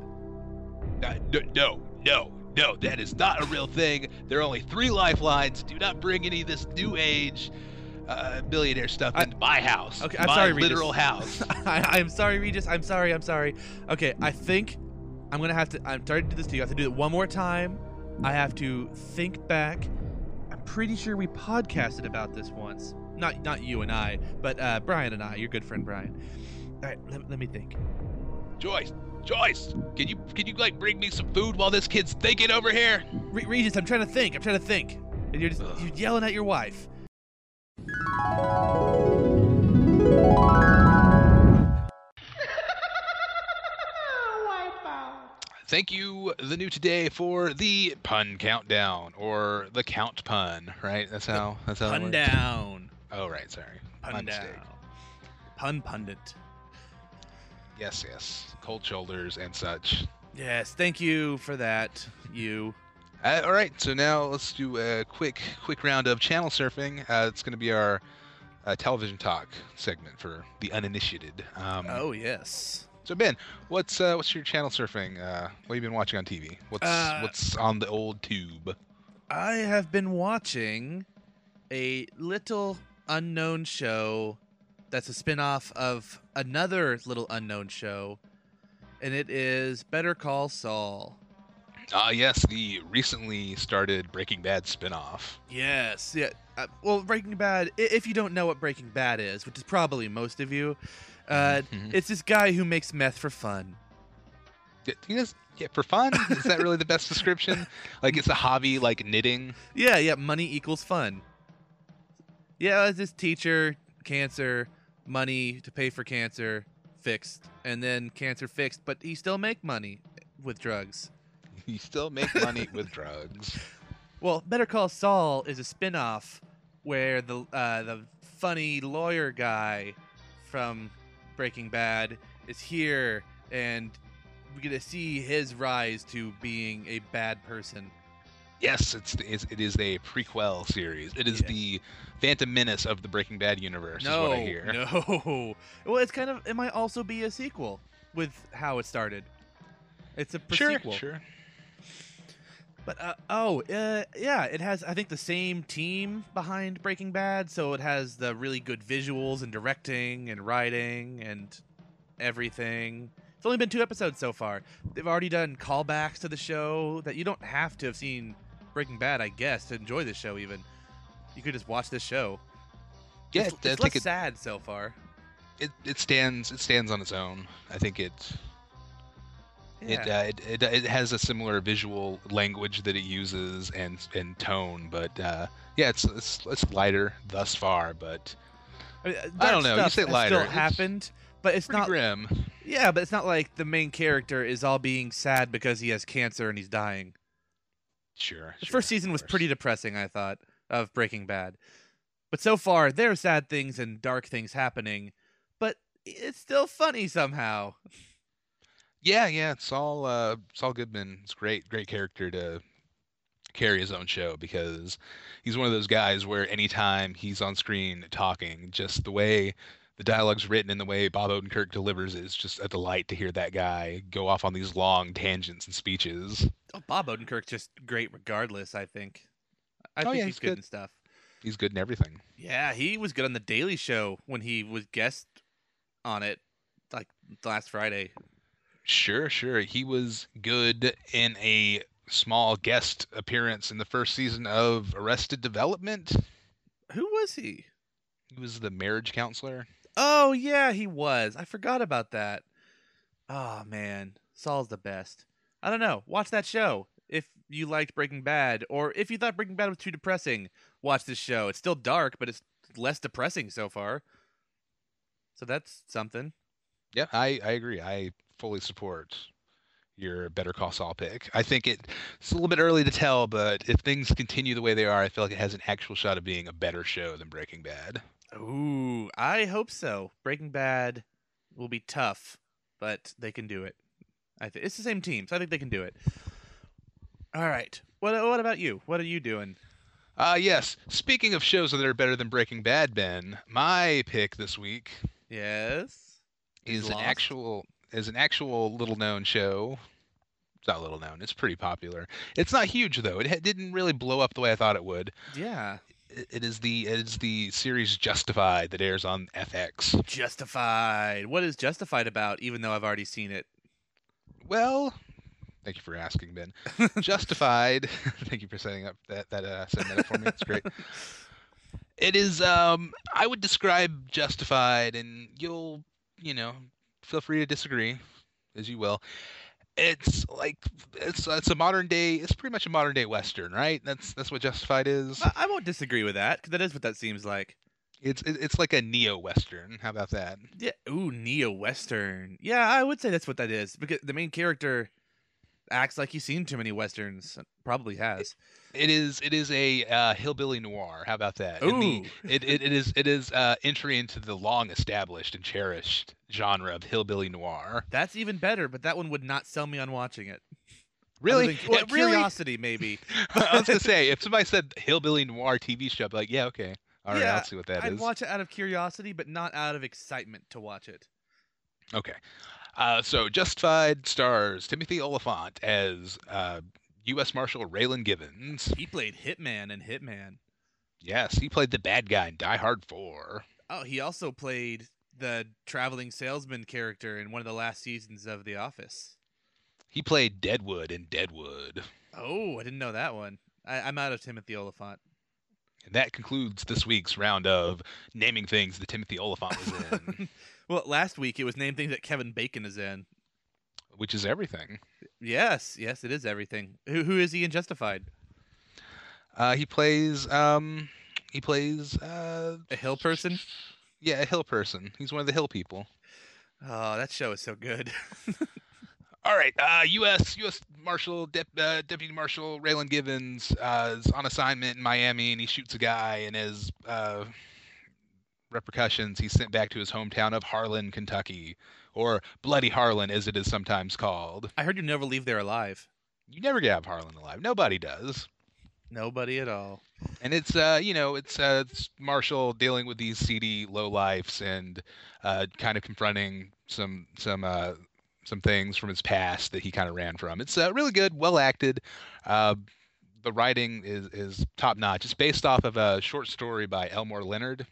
Uh, no, no, no, no, that is not a real thing. There are only three lifelines. Do not bring any of this new age uh, billionaire stuff I- into my house. Okay, I'm my sorry, Regis. literal [laughs] house. I, I'm sorry, Regis. I'm sorry. I'm sorry. Okay, I think I'm gonna have to. I'm starting to do this to you. I have to do it one more time. I have to think back. I'm pretty sure we podcasted about this once. Not not you and I, but uh, Brian and I. Your good friend Brian. All right, let, let me think. Joyce, Joyce, can you can you like bring me some food while this kid's thinking over here? Re- Regis, I'm trying to think. I'm trying to think. And you're just Ugh. you're yelling at your wife. Thank you, the new today, for the pun countdown or the count pun. Right? That's how. That's how. Pun works? down. Oh, right. Sorry. My Pun mistake. Pun pundit. Yes, yes. Cold shoulders and such. Yes, thank you for that. You. Uh, all right, so now let's do a quick, quick round of channel surfing. Uh, it's going to be our uh, television talk segment for the uninitiated. Um, Oh yes. So Ben, what's uh, what's your channel surfing? Uh, what have you been watching on TV? What's Uh, what's on the old tube? I have been watching a little unknown show that's a spin-off of another little unknown show and it is Better Call Saul. Ah, yes, the recently started Breaking Bad spinoff. Yes, yeah. Uh, well, Breaking Bad. If you don't know what Breaking Bad is, which is probably most of you, uh, Mhm. it's this guy who makes meth for fun. Yeah, you guys, yeah, for fun. Is that really the best description? [laughs] Like it's a hobby, like knitting. Yeah, yeah. Money equals fun. Yeah, it's this teacher, cancer, money to pay for cancer, fixed, and then cancer fixed, but he still make money with drugs. [laughs] You still make money with drugs. Well, Better Call Saul is a spin-off where the uh, the funny lawyer guy from Breaking Bad is here, and we get to see his rise to being a bad person. Yes, it's, it's it is a prequel series. It is Yeah. the Phantom Menace of the Breaking Bad universe. no, is what I hear. no. [laughs] [laughs] Well, it's kind of. It might also be a sequel with how it started. It's a Sure, sequel. sure. But uh, oh, uh, yeah, it has I think the same team behind Breaking Bad, so it has the really good visuals and directing and writing and everything. It's only been two episodes so far. They've already done callbacks to the show that you don't have to have seen Breaking Bad, I guess, to enjoy this show. Even you could just watch this show. Yeah, it's, it's less it, sad so far. it it stands it stands on its own. I think it Yeah. it, uh, it it it has a similar visual language that it uses and and tone, but uh, yeah, it's, it's it's lighter thus far, but I, mean, I don't know, you say lighter, Still it's happened, but it's not. grim. Yeah, but it's not like the main character is all being sad because he has cancer and he's dying. Sure. The sure, first season was pretty depressing, I thought, of Breaking Bad. But so far, there are sad things and dark things happening, but it's still funny somehow. Yeah, yeah, Saul uh, Saul Goodman is great, great character to carry his own show because he's one of those guys where anytime he's on screen talking, just the way the dialogue's written and the way Bob Odenkirk delivers it is just a delight to hear that guy go off on these long tangents and speeches. Oh, Bob Odenkirk's just great regardless, I think. I Oh, think yeah, he's he's good good. and stuff. He's good in everything. Yeah, he was good on The Daily Show when he was guest on it, like last Friday. Sure, sure. He was good in a small guest appearance in the first season of Arrested Development. Who was he? He was the marriage counselor. Oh yeah, he was. I forgot about that. Oh man, Saul's the best. I don't know. Watch that show if you liked Breaking Bad, or if you thought Breaking Bad was too depressing. Watch this show. It's still dark, but it's less depressing so far. So that's something. Yeah, I, I agree. I fully support your Better Call Saul pick. I think it, it's a little bit early to tell, but if things continue the way they are, I feel like it has an actual shot of being a better show than Breaking Bad. Ooh, I hope so. Breaking Bad will be tough, but they can do it. I think it's the same team, so I think they can do it. All right. What what about you? What are you doing? Uh yes. Speaking of shows that are better than Breaking Bad, Ben, my pick this week Yes. is an Lost? actual is an actual little known show. It's not little known. It's pretty popular. It's not huge though. It ha- didn't really blow up the way I thought it would. Yeah. It, is the it is the series Justified that airs on FX. Justified. What is Justified about? Even though I've already seen it. Well, thank you for asking, Ben. [laughs] Justified. [laughs] thank you for setting up that that uh, setting that up for me. It's great. [laughs] It is. Um, I would describe Justified, and you'll, you know, feel free to disagree, as you will. It's like it's it's a modern day. It's pretty much a modern day western, right? That's that's what Justified is. I, I won't disagree with that because that is what that seems like. It's it's like a neo western. How about that? Yeah. Ooh, neo western. Yeah, I would say that's what that is because the main character acts like he's seen too many westerns. Probably has. It is it is a uh, hillbilly noir. How about that? And the- Ooh. it, it, it is it is uh, entry into the long established and cherished genre of hillbilly noir. That's even better, but that one would not sell me on watching it. Really? Than- well, Yeah, really? Curiosity, maybe. [laughs] I was gonna say if somebody said hillbilly noir TV show, I'd be like, yeah, okay, all right, Yeah, I'll see what that is. I'd watch it out of curiosity, but not out of excitement to watch it. Okay. Uh, so Justified stars Timothy Olyphant as uh, U.S. Marshal Raylan Givens. He played Hitman and Hitman. Yes, he played the bad guy in Die Hard 4. Oh, he also played the traveling salesman character in one of the last seasons of The Office. He played Deadwood in Deadwood. Oh, I didn't know that one. I, I'm out of Timothy Olyphant. And that concludes this week's round of naming things that Timothy Olyphant was in, [laughs] Well, last week it was named things that Kevin Bacon is in. which is everything. Yes, yes, it is everything. Who who is he in Justified? Uh, he plays um, he plays uh, A hill person? Yeah, a hill person. He's one of the hill people. Oh, that show is so good. [laughs] All right, uh, U.S. U.S. Marshal Dep- uh, Deputy Marshal Raylan Givens uh, is on assignment in Miami, and he shoots a guy, and as uh, repercussions, he's sent back to his hometown of Harlan, Kentucky, or Bloody Harlan, as it is sometimes called. I heard you never leave there alive. You never get out of Harlan alive. Nobody does. Nobody at all. And it's uh, you know, it's uh, it's Marshall dealing with these seedy low lifes and uh, kind of confronting some some uh, some things from his past that he kind of ran from. It's uh, really good, well acted. Uh, the writing is is top notch. It's based off of a short story by Elmore Leonard,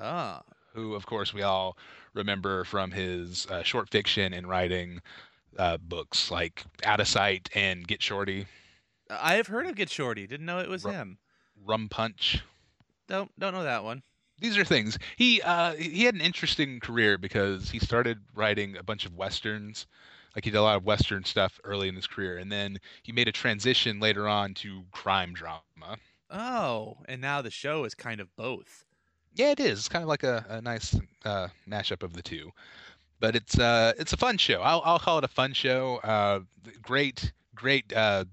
Ah, who of course we all remember from his uh, short fiction and writing uh, books like Out of Sight and Get Shorty, I have heard of Get Shorty. Didn't know it was Ru- him. Rum Punch. Don't don't know that one. these are things he uh he had an interesting career because he started writing a bunch of westerns like he did a lot of western stuff early in his career and then he made a transition later on to crime drama Oh, and now the show is kind of both. yeah it is it's kind of like a, a nice uh mashup of the two but it's uh it's a fun show i'll, I'll call it a fun show uh great great uh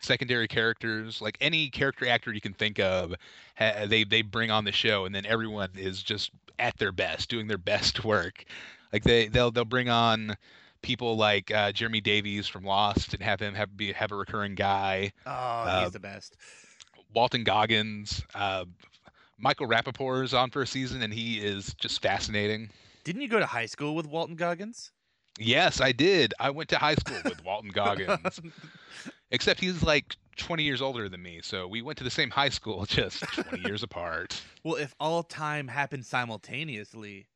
secondary characters like any character actor you can think of ha- they they bring on the show and then everyone is just at their best doing their [laughs] best work like they they'll they'll bring on people like uh, Jeremy Davies from Lost and have him have be have a recurring guy Oh, Uh, he's the best. Walton Goggins uh, Michael Rapaport is on for a season and he is just fascinating Didn't you go to high school with Walton Goggins? yes I did I went to high school with Walton [laughs] Goggins except he's like 20 years older than me so we went to the same high school [laughs] just 20 years apart well, if all time happened simultaneously,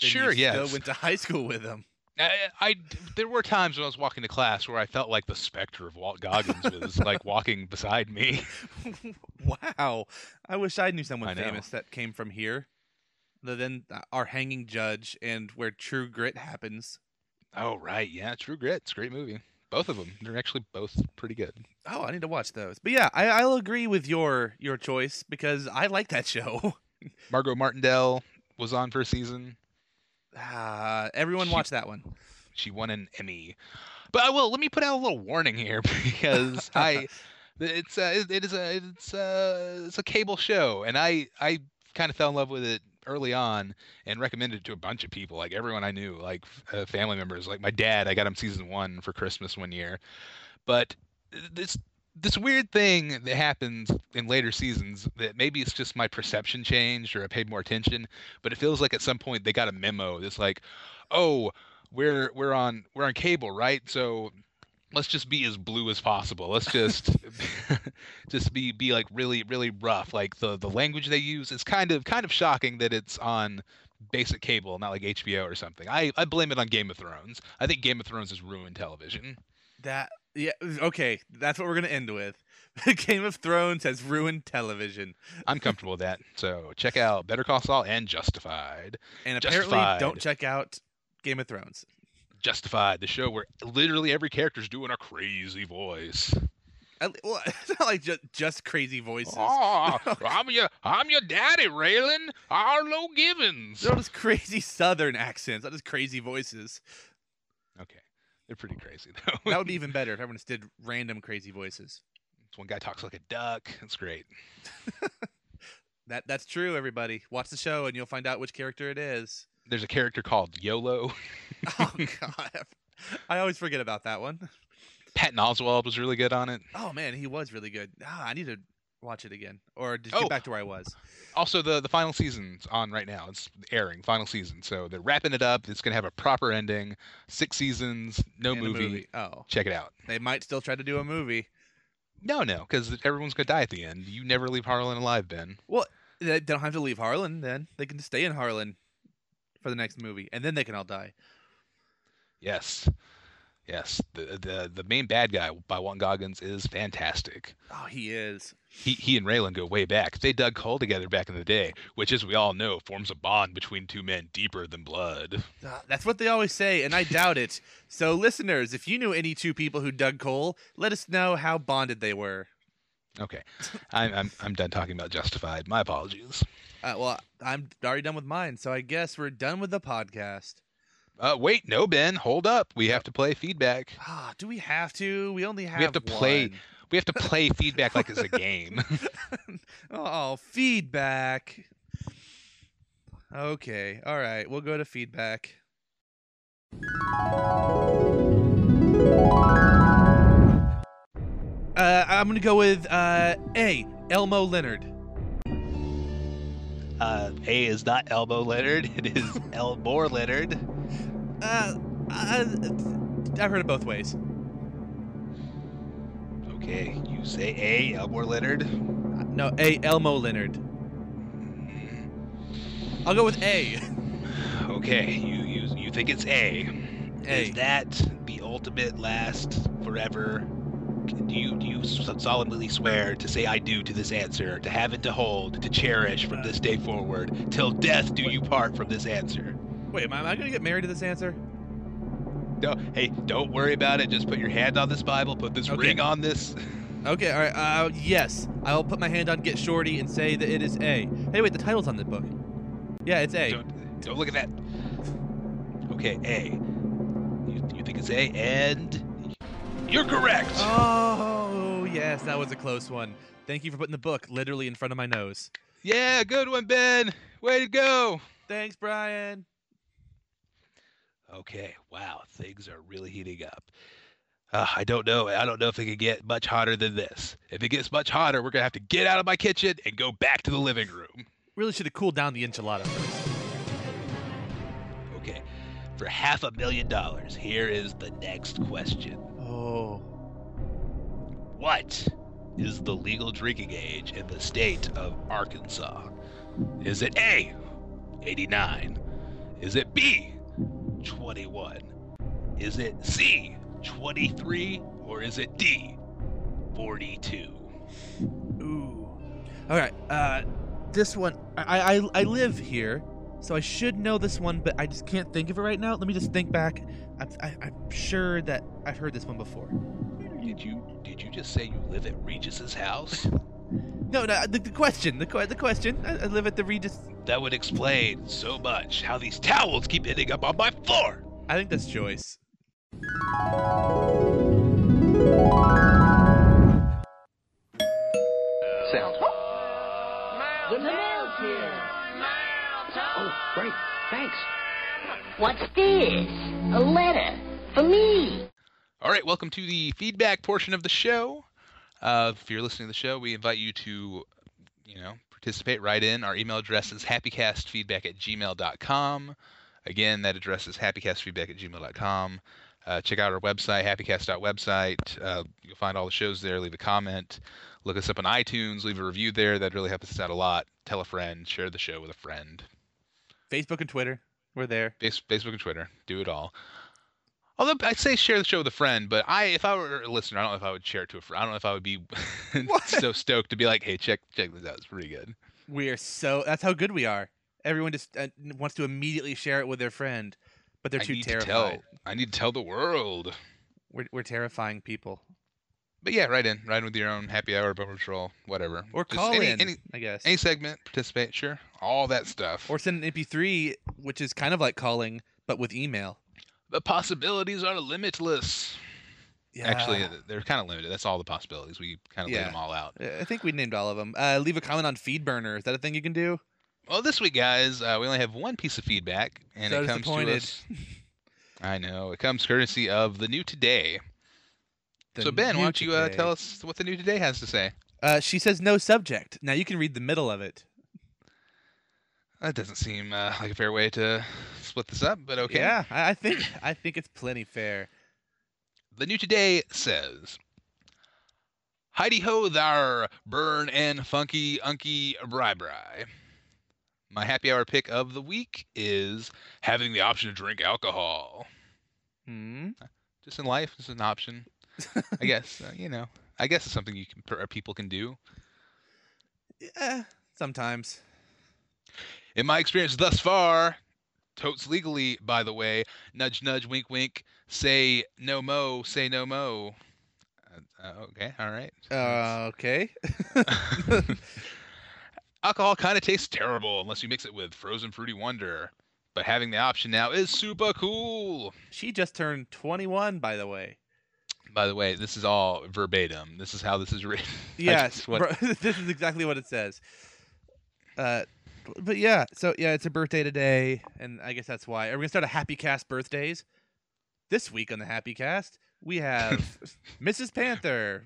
then sure you yes still went to high school with him. I, I there were times when I was walking to class where I felt like the specter of Walt Goggins was like [laughs] walking beside me. [laughs] wow. I wish I knew someone I famous that came from here. Other than uh, our hanging judge and where True Grit happens. Oh right, yeah, True Grit. It's a great movie. Both of them. They're actually both pretty good. Oh, I need to watch those. But yeah, I, I'll agree with your your choice because I like that [laughs] show. Margot Martindale was on for a season. Ah, everyone She- watch that one. She won an Emmy. But I will let me put out a little warning here [laughs] because [laughs] I it's uh, it, it is a it's a it's a cable show and I I kind of fell in love with it early on and recommended it to a bunch of people like everyone I knew like uh, family members like my dad I got him season 1 for Christmas one year. But this this weird thing that happens in later seasons that maybe it's just my perception changed or I paid more attention, but it feels like at some point they got a memo that's like, "Oh, we're we're on we're on cable, right? So let's just be as blue as possible. Let's just [laughs] [laughs] just be be like really really rough. Like the the language they use is kind of kind of shocking that it's on basic cable, not like HBO or something. I I blame it on Game of Thrones. I think Game of Thrones has ruined television. That yeah, okay, that's what we're gonna end with. [laughs] Game of Thrones has ruined television, I'm comfortable with that. So check out Better Call Saul and Justified. and apparently Justified. don't check out Game of Thrones. Justified, the show where literally every character's doing a crazy voice. Le- Well, [laughs] it's not like just just crazy voices. [laughs] Oh, I'm your I'm your daddy, Raylan. Arlo Givens. They're just crazy Southern accents, not just crazy voices. Okay, they're pretty crazy though. That would be [laughs] even better if everyone just did random crazy voices. One guy talks like a duck. That's great. That that's true. Everybody, watch the show and you'll find out which character it is. There's a character called YOLO. [laughs] [laughs] Oh God, I always forget about that one. Patton Oswalt was really good on it. Oh man, he was really good. Ah, I need to watch it again, or just Oh. get back to where I was. Also, the the final season's on right now. It's airing final season, so they're wrapping it up. It's gonna have a proper ending. Six seasons, no a movie. Oh, Check it out. they might still try to do a movie. No, no, because everyone's gonna die at the end. You never leave Harlan alive, Ben. Well, they don't have to leave Harlan. Then they can stay in Harlan for the next movie, and then they can all die. Yes, yes. The the the main bad guy by Walton Goggins is fantastic. Oh, he is. He he and Raylan go way back. They dug coal together back in the day, which, as we all know, forms a bond between two men deeper than blood. Ah, That's what they always say, and I doubt it. So, listeners, if you knew any two people who dug coal, let us know how bonded they were. Okay, I'm I'm I'm done talking about Justified. My apologies. Uh, well, I'm already done with mine, so I guess we're done with the podcast. Uh, wait, no, Ben, hold up. We have to play feedback. Ah, do we have to? We only have. We have to play. We have to play feedback like it's a [laughs] game. [laughs] oh, feedback. Okay, all right, we'll go to feedback. Uh, I'm gonna go with uh, A. Elmo Leonard. Uh, A is not Elmo Leonard. [laughs] It is Elmore Leonard. Uh, uh, I've heard it both ways. Okay, you say A, Elmore Leonard. No, A. Elmo Leonard. I'll go with A. [laughs] Okay, you you you think it's A. A. Is that the ultimate last forever? Do you do you solemnly swear to say I do to this answer, to have it to hold, to cherish from this day forward, till death do you part from this answer? Wait, am I, am I gonna get married to this answer? No, hey, don't worry about it. Just put your hand on this Bible, put this Okay. ring on this. Okay, all right. Uh, yes, I'll put my hand on Get Shorty and say that it is A. Hey, wait, the title's on the book. Yeah, it's A. Don't, don't look at that. Okay, A. You, you think it's A, and you're correct. Oh, yes, that was a close one. Thank you for putting the book literally in front of my nose. yeah, good one, Ben. Way to go. Thanks, Brian. Okay, wow, things are really heating up. Uh, I don't know. I don't know if it could get much hotter than this. If it gets much hotter, we're gonna have to get out of my kitchen and go back to the living room. Really should have cooled down the enchilada first. Okay, for half a million dollars, here is the next question. Oh. What is the legal drinking age in the state of Arkansas? Is it A, 89? Is it B, 21? Is it C, 23, or is it D, 42? Ooh. All right. Uh, this one. I, I I live here, so I should know this one, but I just can't think of it right now. Let me just think back. I'm, I, I'm sure that I've heard this one before. Did you did you just say you live at Regis's house? [laughs] No, no. Uh, the, the question. The, the question. I, I live at the Regis. That would explain so much how these towels keep ending up on my floor. I think that's Joyce. Sounds. The mail's here. Oh, great. Thanks. What's this? A letter for me. All right, welcome to the feedback portion of the show. Uh, if you're listening to the show, we invite you to, you know, participate, write in. Our email address is happycastfeedback at gmail.com. Again, that address is happycastfeedback at gmail.com. Uh, check out our website, happycast.website. Uh, you'll find all the shows there. Leave a comment. Look us up on iTunes. Leave a review there. That really helps us out a lot. Tell a friend. Share the show with a friend. Facebook and Twitter. We're there. Facebook and Twitter. Do it all. Although I'd say share the show with a friend, but I, if I were a listener, I don't know if I would share it to a friend. I don't know if I would be [laughs] so stoked to be like, "Hey, check check this out. It's pretty good." We are so. That's how good we are. Everyone just uh, wants to immediately share it with their friend, but they're I too terrified. to tell. I need to tell the world. We're we're terrifying people. But yeah, write in, write in with your own happy hour, bummer patrol, whatever. Or Just call any, in, any I guess. any segment, participate, sure, all that stuff. Or send an MP3, which is kind of like calling, but with email. the possibilities are limitless. Yeah. Actually, they're kind of limited. That's all the possibilities. We kind of laid them all out. I think we named all of them. Uh, leave a comment on FeedBurner. Is that a thing you can do? Well, this week, guys, uh, we only have one piece of feedback, and So it comes to us. I know it comes courtesy of the new today. So Ben, why don't you uh, tell us what the new today has to say? Uh, she says no subject. Now you can read the middle of it. That doesn't seem uh, like a fair way to split this up, but okay. Yeah, I, think I think it's plenty fair. The new today says, "Heidi ho thar, burn and funky unky bri bri." My happy hour pick of the week is having the option to drink alcohol. Hmm. Just in life, is an option. I guess uh, you know. I guess it's something you can or people can do. Yeah, sometimes. In my experience thus far, totes legally, by the way. Nudge, nudge, wink, wink. Say no mo. Say no mo. Uh, uh, okay, all right. Uh, okay. [laughs] Alcohol kind of tastes terrible unless you mix it with frozen fruity wonder. But having the option now is super cool. She just turned 21, by the way. By the way, this is all verbatim. This is how this is written. [laughs] Yes, just want- bro, [laughs] this is exactly what it says. Uh, but yeah, so yeah, it's a birthday today, and I guess that's why. Are we gonna start a Happy Cast birthdays? This week on the Happy Cast, we have [laughs] Mrs. Panther.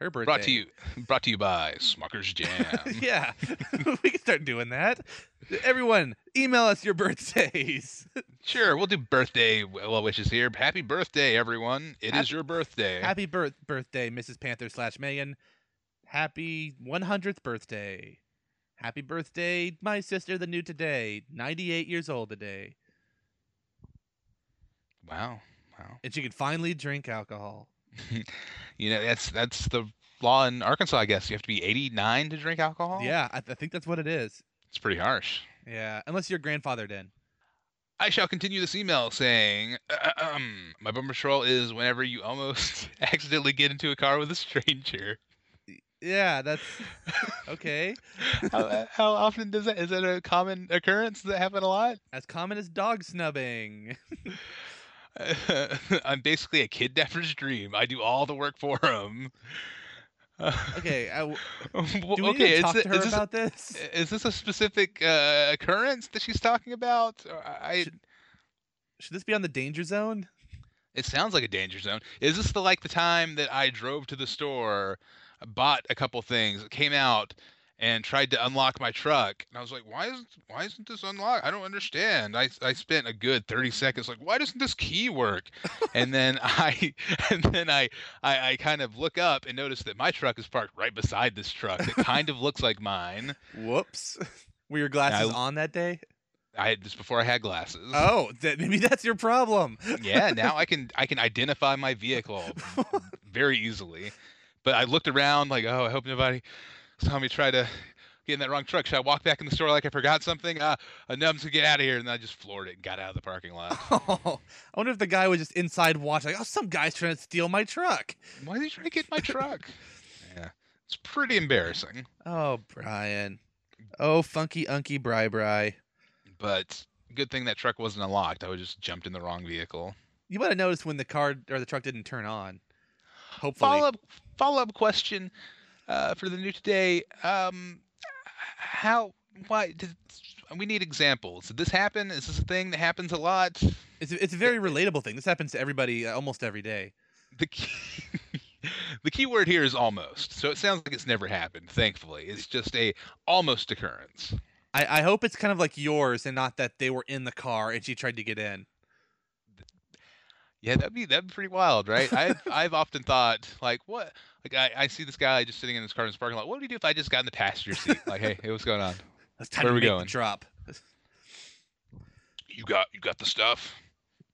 Her birthday. Brought to you, [laughs] brought to you by Smucker's Jam. [laughs] yeah, [laughs] we can start doing that. Everyone, email us your birthdays. Sure, we'll do birthday well wishes here. Happy birthday, everyone! It is Happy- your birthday. Happy birth birthday, Mrs. Panther slash Megan. Happy 100th birthday. Happy birthday, my sister, the new today. 98 years old today. Wow, wow. And she can finally drink alcohol. [laughs] You know that's that's the law in Arkansas. I guess you have to be 89 to drink alcohol. Yeah, I, I think that's what it is. it's pretty harsh. Yeah, unless you're grandfathered in. I shall continue this email saying, um, [clears throat] my bummer patrol is whenever you almost [laughs] accidentally get into a car with a stranger. Yeah, that's [laughs] okay. how, how often does that? Is that a common occurrence? Does that happen a lot? As common as dog snubbing. [laughs] I'm basically a kidnapper's dream. I do all the work for him. Okay, I [laughs] Well, do we okay, need talk it- to her is this- about this? Is this a specific uh, occurrence that she's talking about? Or I, Should this be on the danger zone? It sounds like a danger zone. Is this the like the time that I drove to the store, bought a couple things, came out, and tried to unlock my truck? And I was like, why isn't why isn't this unlocked? I don't understand. I I spent a good thirty seconds like, why doesn't this key work? and then [laughs] I and then I, I I kind of look up and notice that my truck is parked right beside this truck. It kind of looks like mine. Whoops. [laughs] Were your glasses I- on that day? I had this before I had glasses. Oh, that, maybe that's your problem. yeah, [laughs] now I can I can identify my vehicle very easily. But I looked around like, oh, I hope nobody saw me try to get in that wrong truck. Should I walk back in the store like I forgot something? Uh, I'm just gonna get out of here. And then I just floored it and got out of the parking lot. Oh, [laughs] I wonder if the guy was just inside watching. Like, oh, some guy's trying to steal my truck. Why is he trying to get my truck? [laughs] yeah, it's pretty embarrassing. Oh, Brian. Oh, funky unky bri bri. But good thing that truck wasn't unlocked. I would just jumped in the wrong vehicle. You might have noticed when the car or the truck didn't turn on. Hopefully. Follow up follow up question uh, for the new today. Um, how why did we need examples? Did this happen? Is this a thing that happens a lot? It's a, it's a very relatable thing. This happens to everybody uh, almost every day. The key, [laughs] the key word here is almost. So it sounds like it's never happened. Thankfully, it's just a almost occurrence. I, I hope it's kind of like yours and not that they were in the car and she tried to get in. Yeah, that'd be that'd be pretty wild, right? I've I've often thought like what like I, I see this guy just sitting in his car in his parking lot. What would he do if I just got in the passenger seat? Like, hey, hey, what's going on? [laughs] It's time Where to are we going? drop. You got you got the stuff.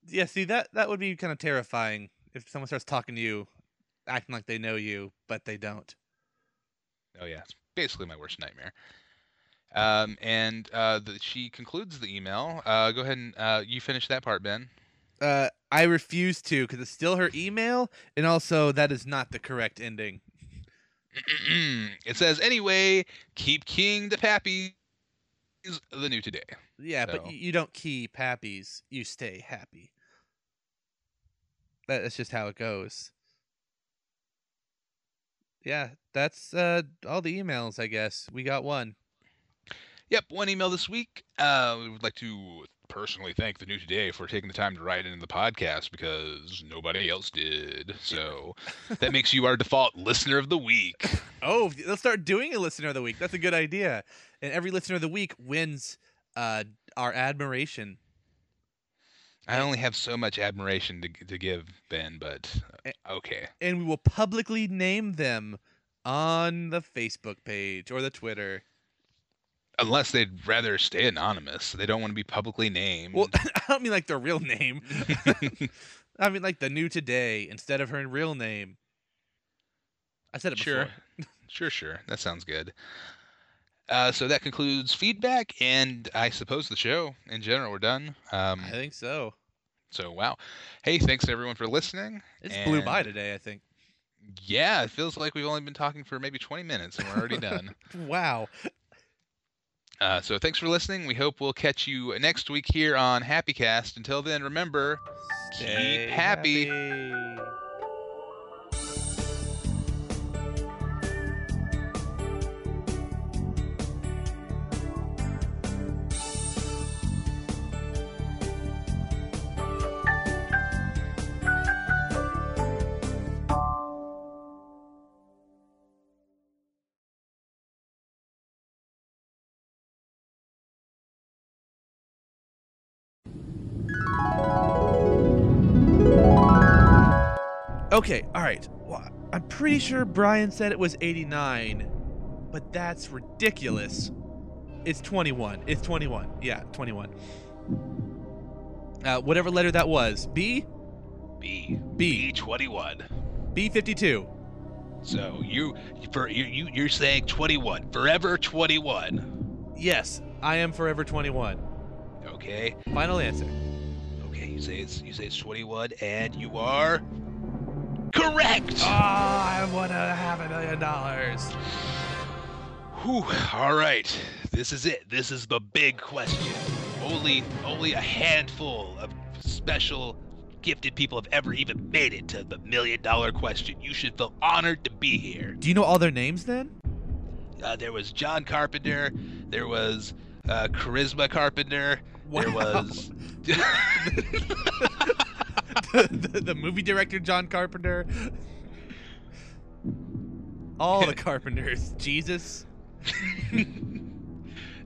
Yeah, see that that would be kind of terrifying if someone starts talking to you, acting like they know you, but they don't. Oh yeah, it's basically my worst nightmare. Um, and uh, the, she concludes the email. Uh, go ahead and uh, you finish that part, Ben. Uh, I refuse to because it's still her email, and also that is not the correct ending. it says anyway, keep keying the pappies. The new today. Yeah, but So- you, you don't keep pappies. you stay happy. That's just how it goes. Yeah, that's uh, all the emails. I guess we got one. Yep, one email this week. Uh, we would like to personally thank the new today for taking the time to write it in the podcast because nobody else did. So [laughs] that makes you our default listener of the week. Oh, let's start doing a listener of the week. That's a good idea. And every listener of the week wins uh, our admiration. I only have so much admiration to to give Ben, but uh, okay. And we will publicly name them on the Facebook page or the Twitter. Unless they'd rather stay anonymous, they don't want to be publicly named. Well, [laughs] I don't mean like their real name. [laughs] I mean like the new today instead of her real name. I said it Sure. before. [laughs] sure, sure. That sounds good. Uh, so that concludes feedback and I suppose the show in general. We're done. Um, I think so. so wow. Hey, thanks everyone for listening. It just blew by today, I think. Yeah, it feels like we've only been talking for maybe 20 minutes and we're already done. Wow. Uh, so thanks for listening. We hope we'll catch you next week here on Happy Cast. Until then, remember, Stay keep happy. happy. Okay, all right. Well, I'm pretty sure Brian said it was 89, but that's ridiculous. It's 21. It's 21. Yeah, 21. Uh, whatever letter that was. B? B. B. B21. B52. So you for you, you you're saying 21. Forever 21. Yes, I am forever 21. Okay. Final answer. Okay, you say it's you say it's 21 and you are correct. Oh, I want to have a million dollars. Whew, all right. This is it. This is the big question. Only only a handful of special gifted people have ever even made it to the million dollar question. You should feel honored to be here. Do you know all their names then? Uh, there was John Carpenter. There was uh, Charisma Carpenter. There was [laughs] [laughs] [laughs] the, the movie director John Carpenter. All the [laughs] Carpenters. Jesus. [laughs]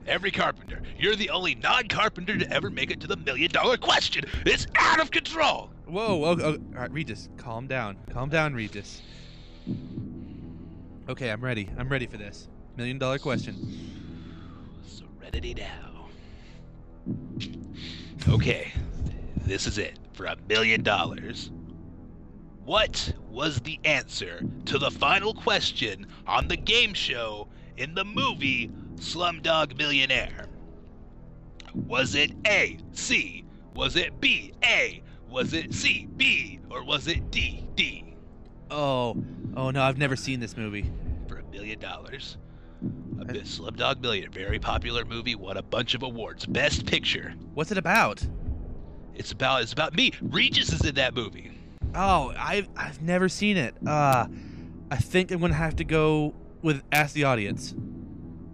every carpenter. You're the only non-carpenter to ever make it to the million dollar question. It's out of control. Whoa, oh, oh, all right, Regis, calm down. Calm down, Regis. Okay, I'm ready. I'm ready for this. Million dollar question. Serenity now. Okay, this is it for a million dollars. What was the answer to the final question on the game show in the movie Slumdog Millionaire? Was it A, C? Was it B, A? Was it C, B? Or was it D, D? Oh, oh no, I've never seen this movie. For a million dollars. A bit Slumdog Millionaire, very popular movie, won a bunch of awards. Best Picture. What's it about? It's about it's about me. Regis is in that movie. Oh, I've I've never seen it. Uh, I think I'm gonna have to go with ask the audience.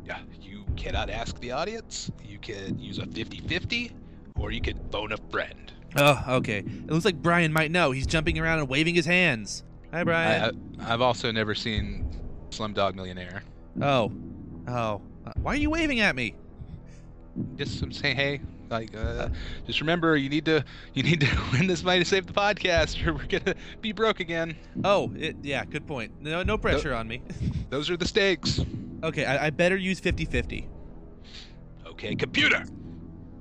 Yeah, you cannot ask the audience. You can use a 50-50, or you can phone a friend. Oh, okay. It looks like Brian might know. He's jumping around and waving his hands. Hi, Brian. I, I've also never seen Slumdog Millionaire. oh, oh. Uh, why are you waving at me? Just some say hey. Like, uh, just remember, you need to you need to [laughs] win this money to save the podcast, or we're gonna be broke again. Oh, it, yeah. Good point. No, no pressure on me. [laughs] Those are the stakes. okay, I, I better use 50-50. Okay, computer,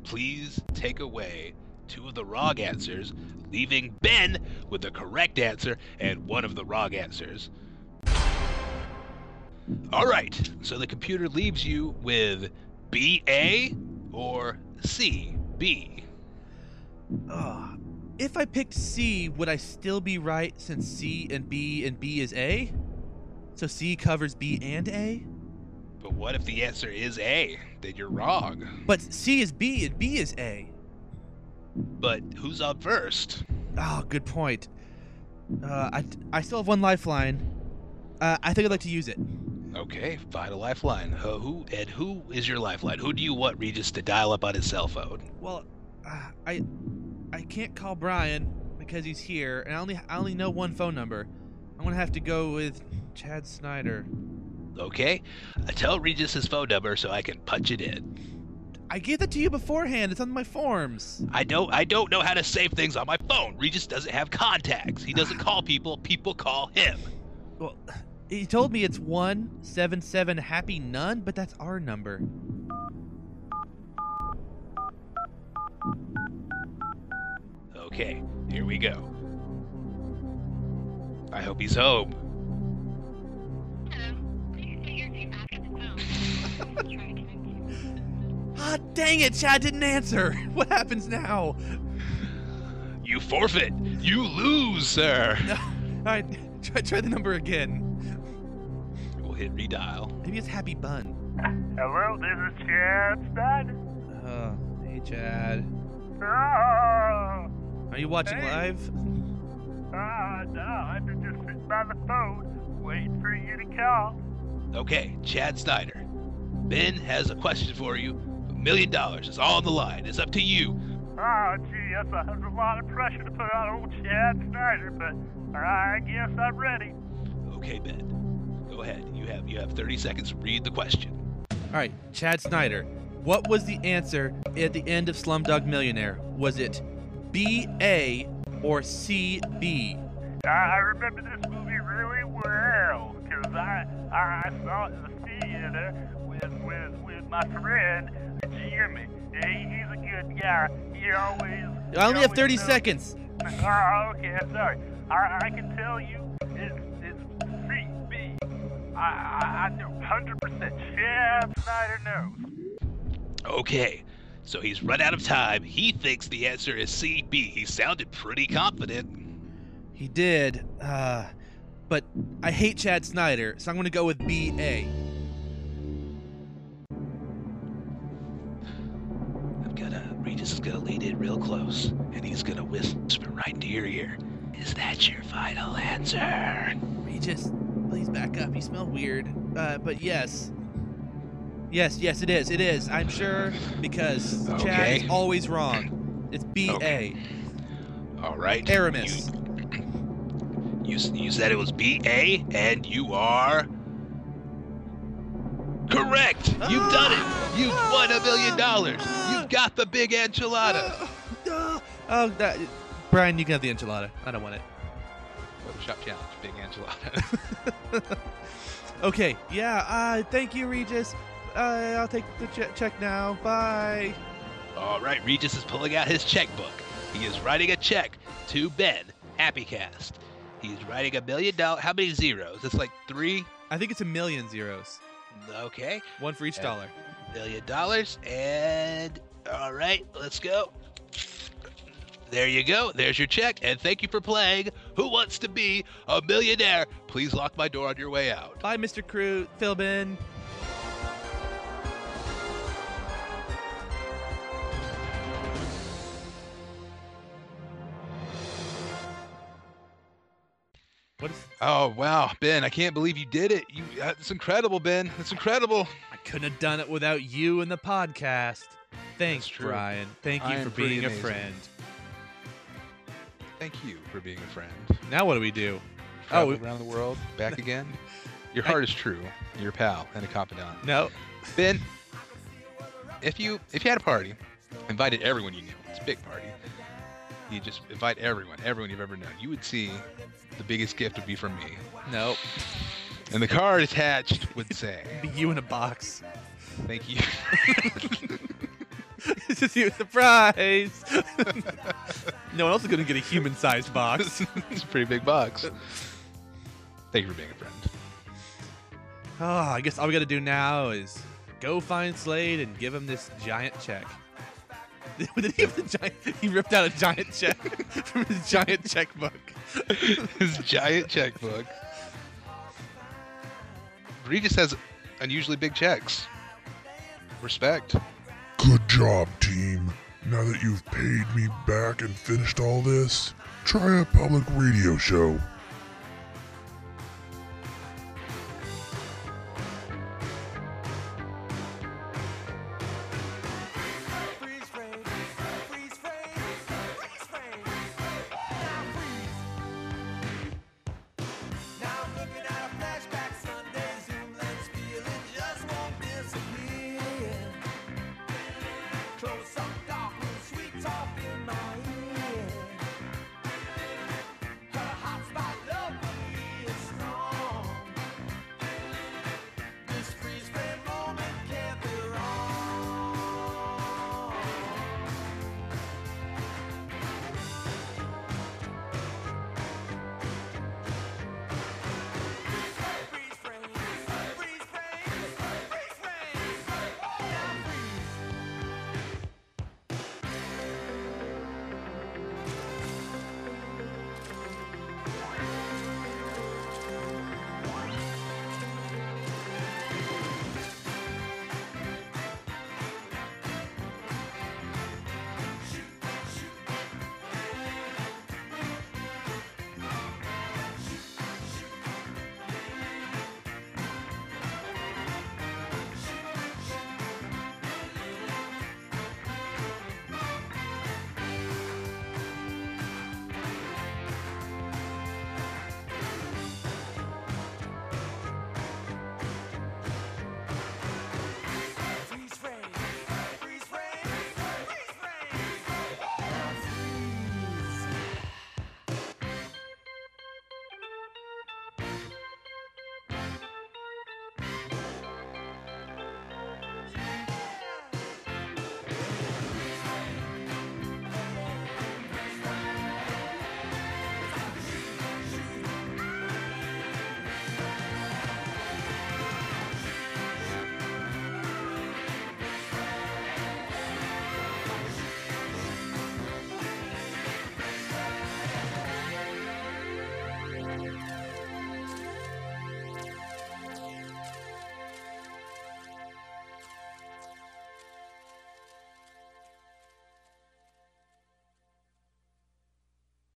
please take away two of the wrong answers, leaving Ben with the correct answer and one of the wrong answers. All right, so the computer leaves you with B A or C B. Oh, if I picked C, would I still be right since C and B and B is A? So C covers B and A? But what if the answer is A? Then you're wrong. But C is B and B is A. But who's up first? Oh, good point. Uh, I, I still have one lifeline. Uh, I think I'd like to use it. Okay, find a lifeline. Uh, who and who is your lifeline? Who do you want Regis to dial up on his cell phone? Well, uh, I I can't call Brian because he's here, and I only I only know one phone number. I'm gonna have to go with Chad Snyder. Okay, I tell Regis his phone number so I can punch it in. I gave that to you beforehand. It's on my forms. I don't I don't know how to save things on my phone. Regis doesn't have contacts. He doesn't [sighs] call people. People call him. Well, he told me it's one seven seven Happy None, but that's our number. Okay, here we go. I hope he's home. Ah, dang it! Chad didn't answer. [laughs] What happens now? You forfeit. You lose, sir. [laughs] All right, try try the number again. We'll hit redial. Maybe it's Happy Bun. [laughs] Hello, this is Chad Snyder. Oh, uh, hey Chad. Oh, Are you watching Hey. live? ah, no, I'm just sitting by the phone waiting for you to call. Okay, Chad Snyder. Ben has a question for you. A million dollars is all on the line. It's up to you. Oh, gee, that's a, that's a lot of pressure to put on old Chad Snyder, but uh, I guess I'm ready. Okay, Ben. Go ahead. You have you have 30 seconds to read the question. All right, Chad Snyder. What was the answer at the end of Slumdog Millionaire? Was it B A or C B? I, I remember this movie really well because I, I saw it in the theater with with with my friend Jimmy. He, he's a good guy. He always. I only have 30 knows- seconds. [laughs] Oh, okay. I'm sorry. I, I can tell you it's it's C B. I I, I know 100 percent. Chad Snyder knows. Okay. So he's run out of time. He thinks the answer is CB. He sounded pretty confident. He did. Uh, but I hate Chad Snyder, so I'm going to go with B A. I'm gonna Regis is gonna lean in real close, and he's gonna whisper right into your ear. Is that your final answer? Regis, please back up. You smell weird. Uh, but yes. Yes, yes, it is. It is. I'm sure because Chad is always wrong. It's B A. Okay. All right. Aramis. You, you, you said it was B A, and you are correct. You've done it. You've won a million dollars. You've got the big enchilada. [laughs] Oh, that, Brian, you can have the enchilada. I don't want it. Photoshop challenge, big enchilada. [laughs] Okay, yeah, uh, thank you, Regis. Uh, I'll take the che- check now. Bye. All right, Regis is pulling out his checkbook. He is writing a check to Ben Happycast. He's writing a million dollars. How many zeros? It's like three. I think it's a million zeros. Okay, One for each dollar. million dollars. And all right, let's go. There you go. There's your check. And thank you for playing Who Wants to Be a Millionaire. Please lock my door on your way out. Bye, Mr. Crew. Philbin. What is? Oh wow, Ben! I can't believe you did it. You, uh, that's incredible, Ben. It's incredible. I couldn't have done it without you and the podcast. Thanks, That's. Brian. Thank you I for being pretty a friend. Thank you for being a friend. Now what do we do? Travel oh, we- around the world, back again. [laughs] Your heart is true. You're a pal and a confidant. No. Ben, if you if you had a party, invited everyone you knew. It's a big party. You just invite everyone, everyone you've ever known. You would see the biggest gift would be from me, No. and the card attached would say, [laughs] Be you in a box. "Thank you." [laughs] it's just you. Surprise! [laughs] no one else is going to get a human-sized box. [laughs] it's a pretty big box. Thank you for being a friend. Oh, I guess all we got to do now is go find Slade and give him this giant check. [laughs] Did he, have the giant, he ripped out a giant check from his giant checkbook. His giant checkbook. Regis has unusually big checks. Respect. Good job, team. Now that you've paid me back and finished all this, try a public radio show.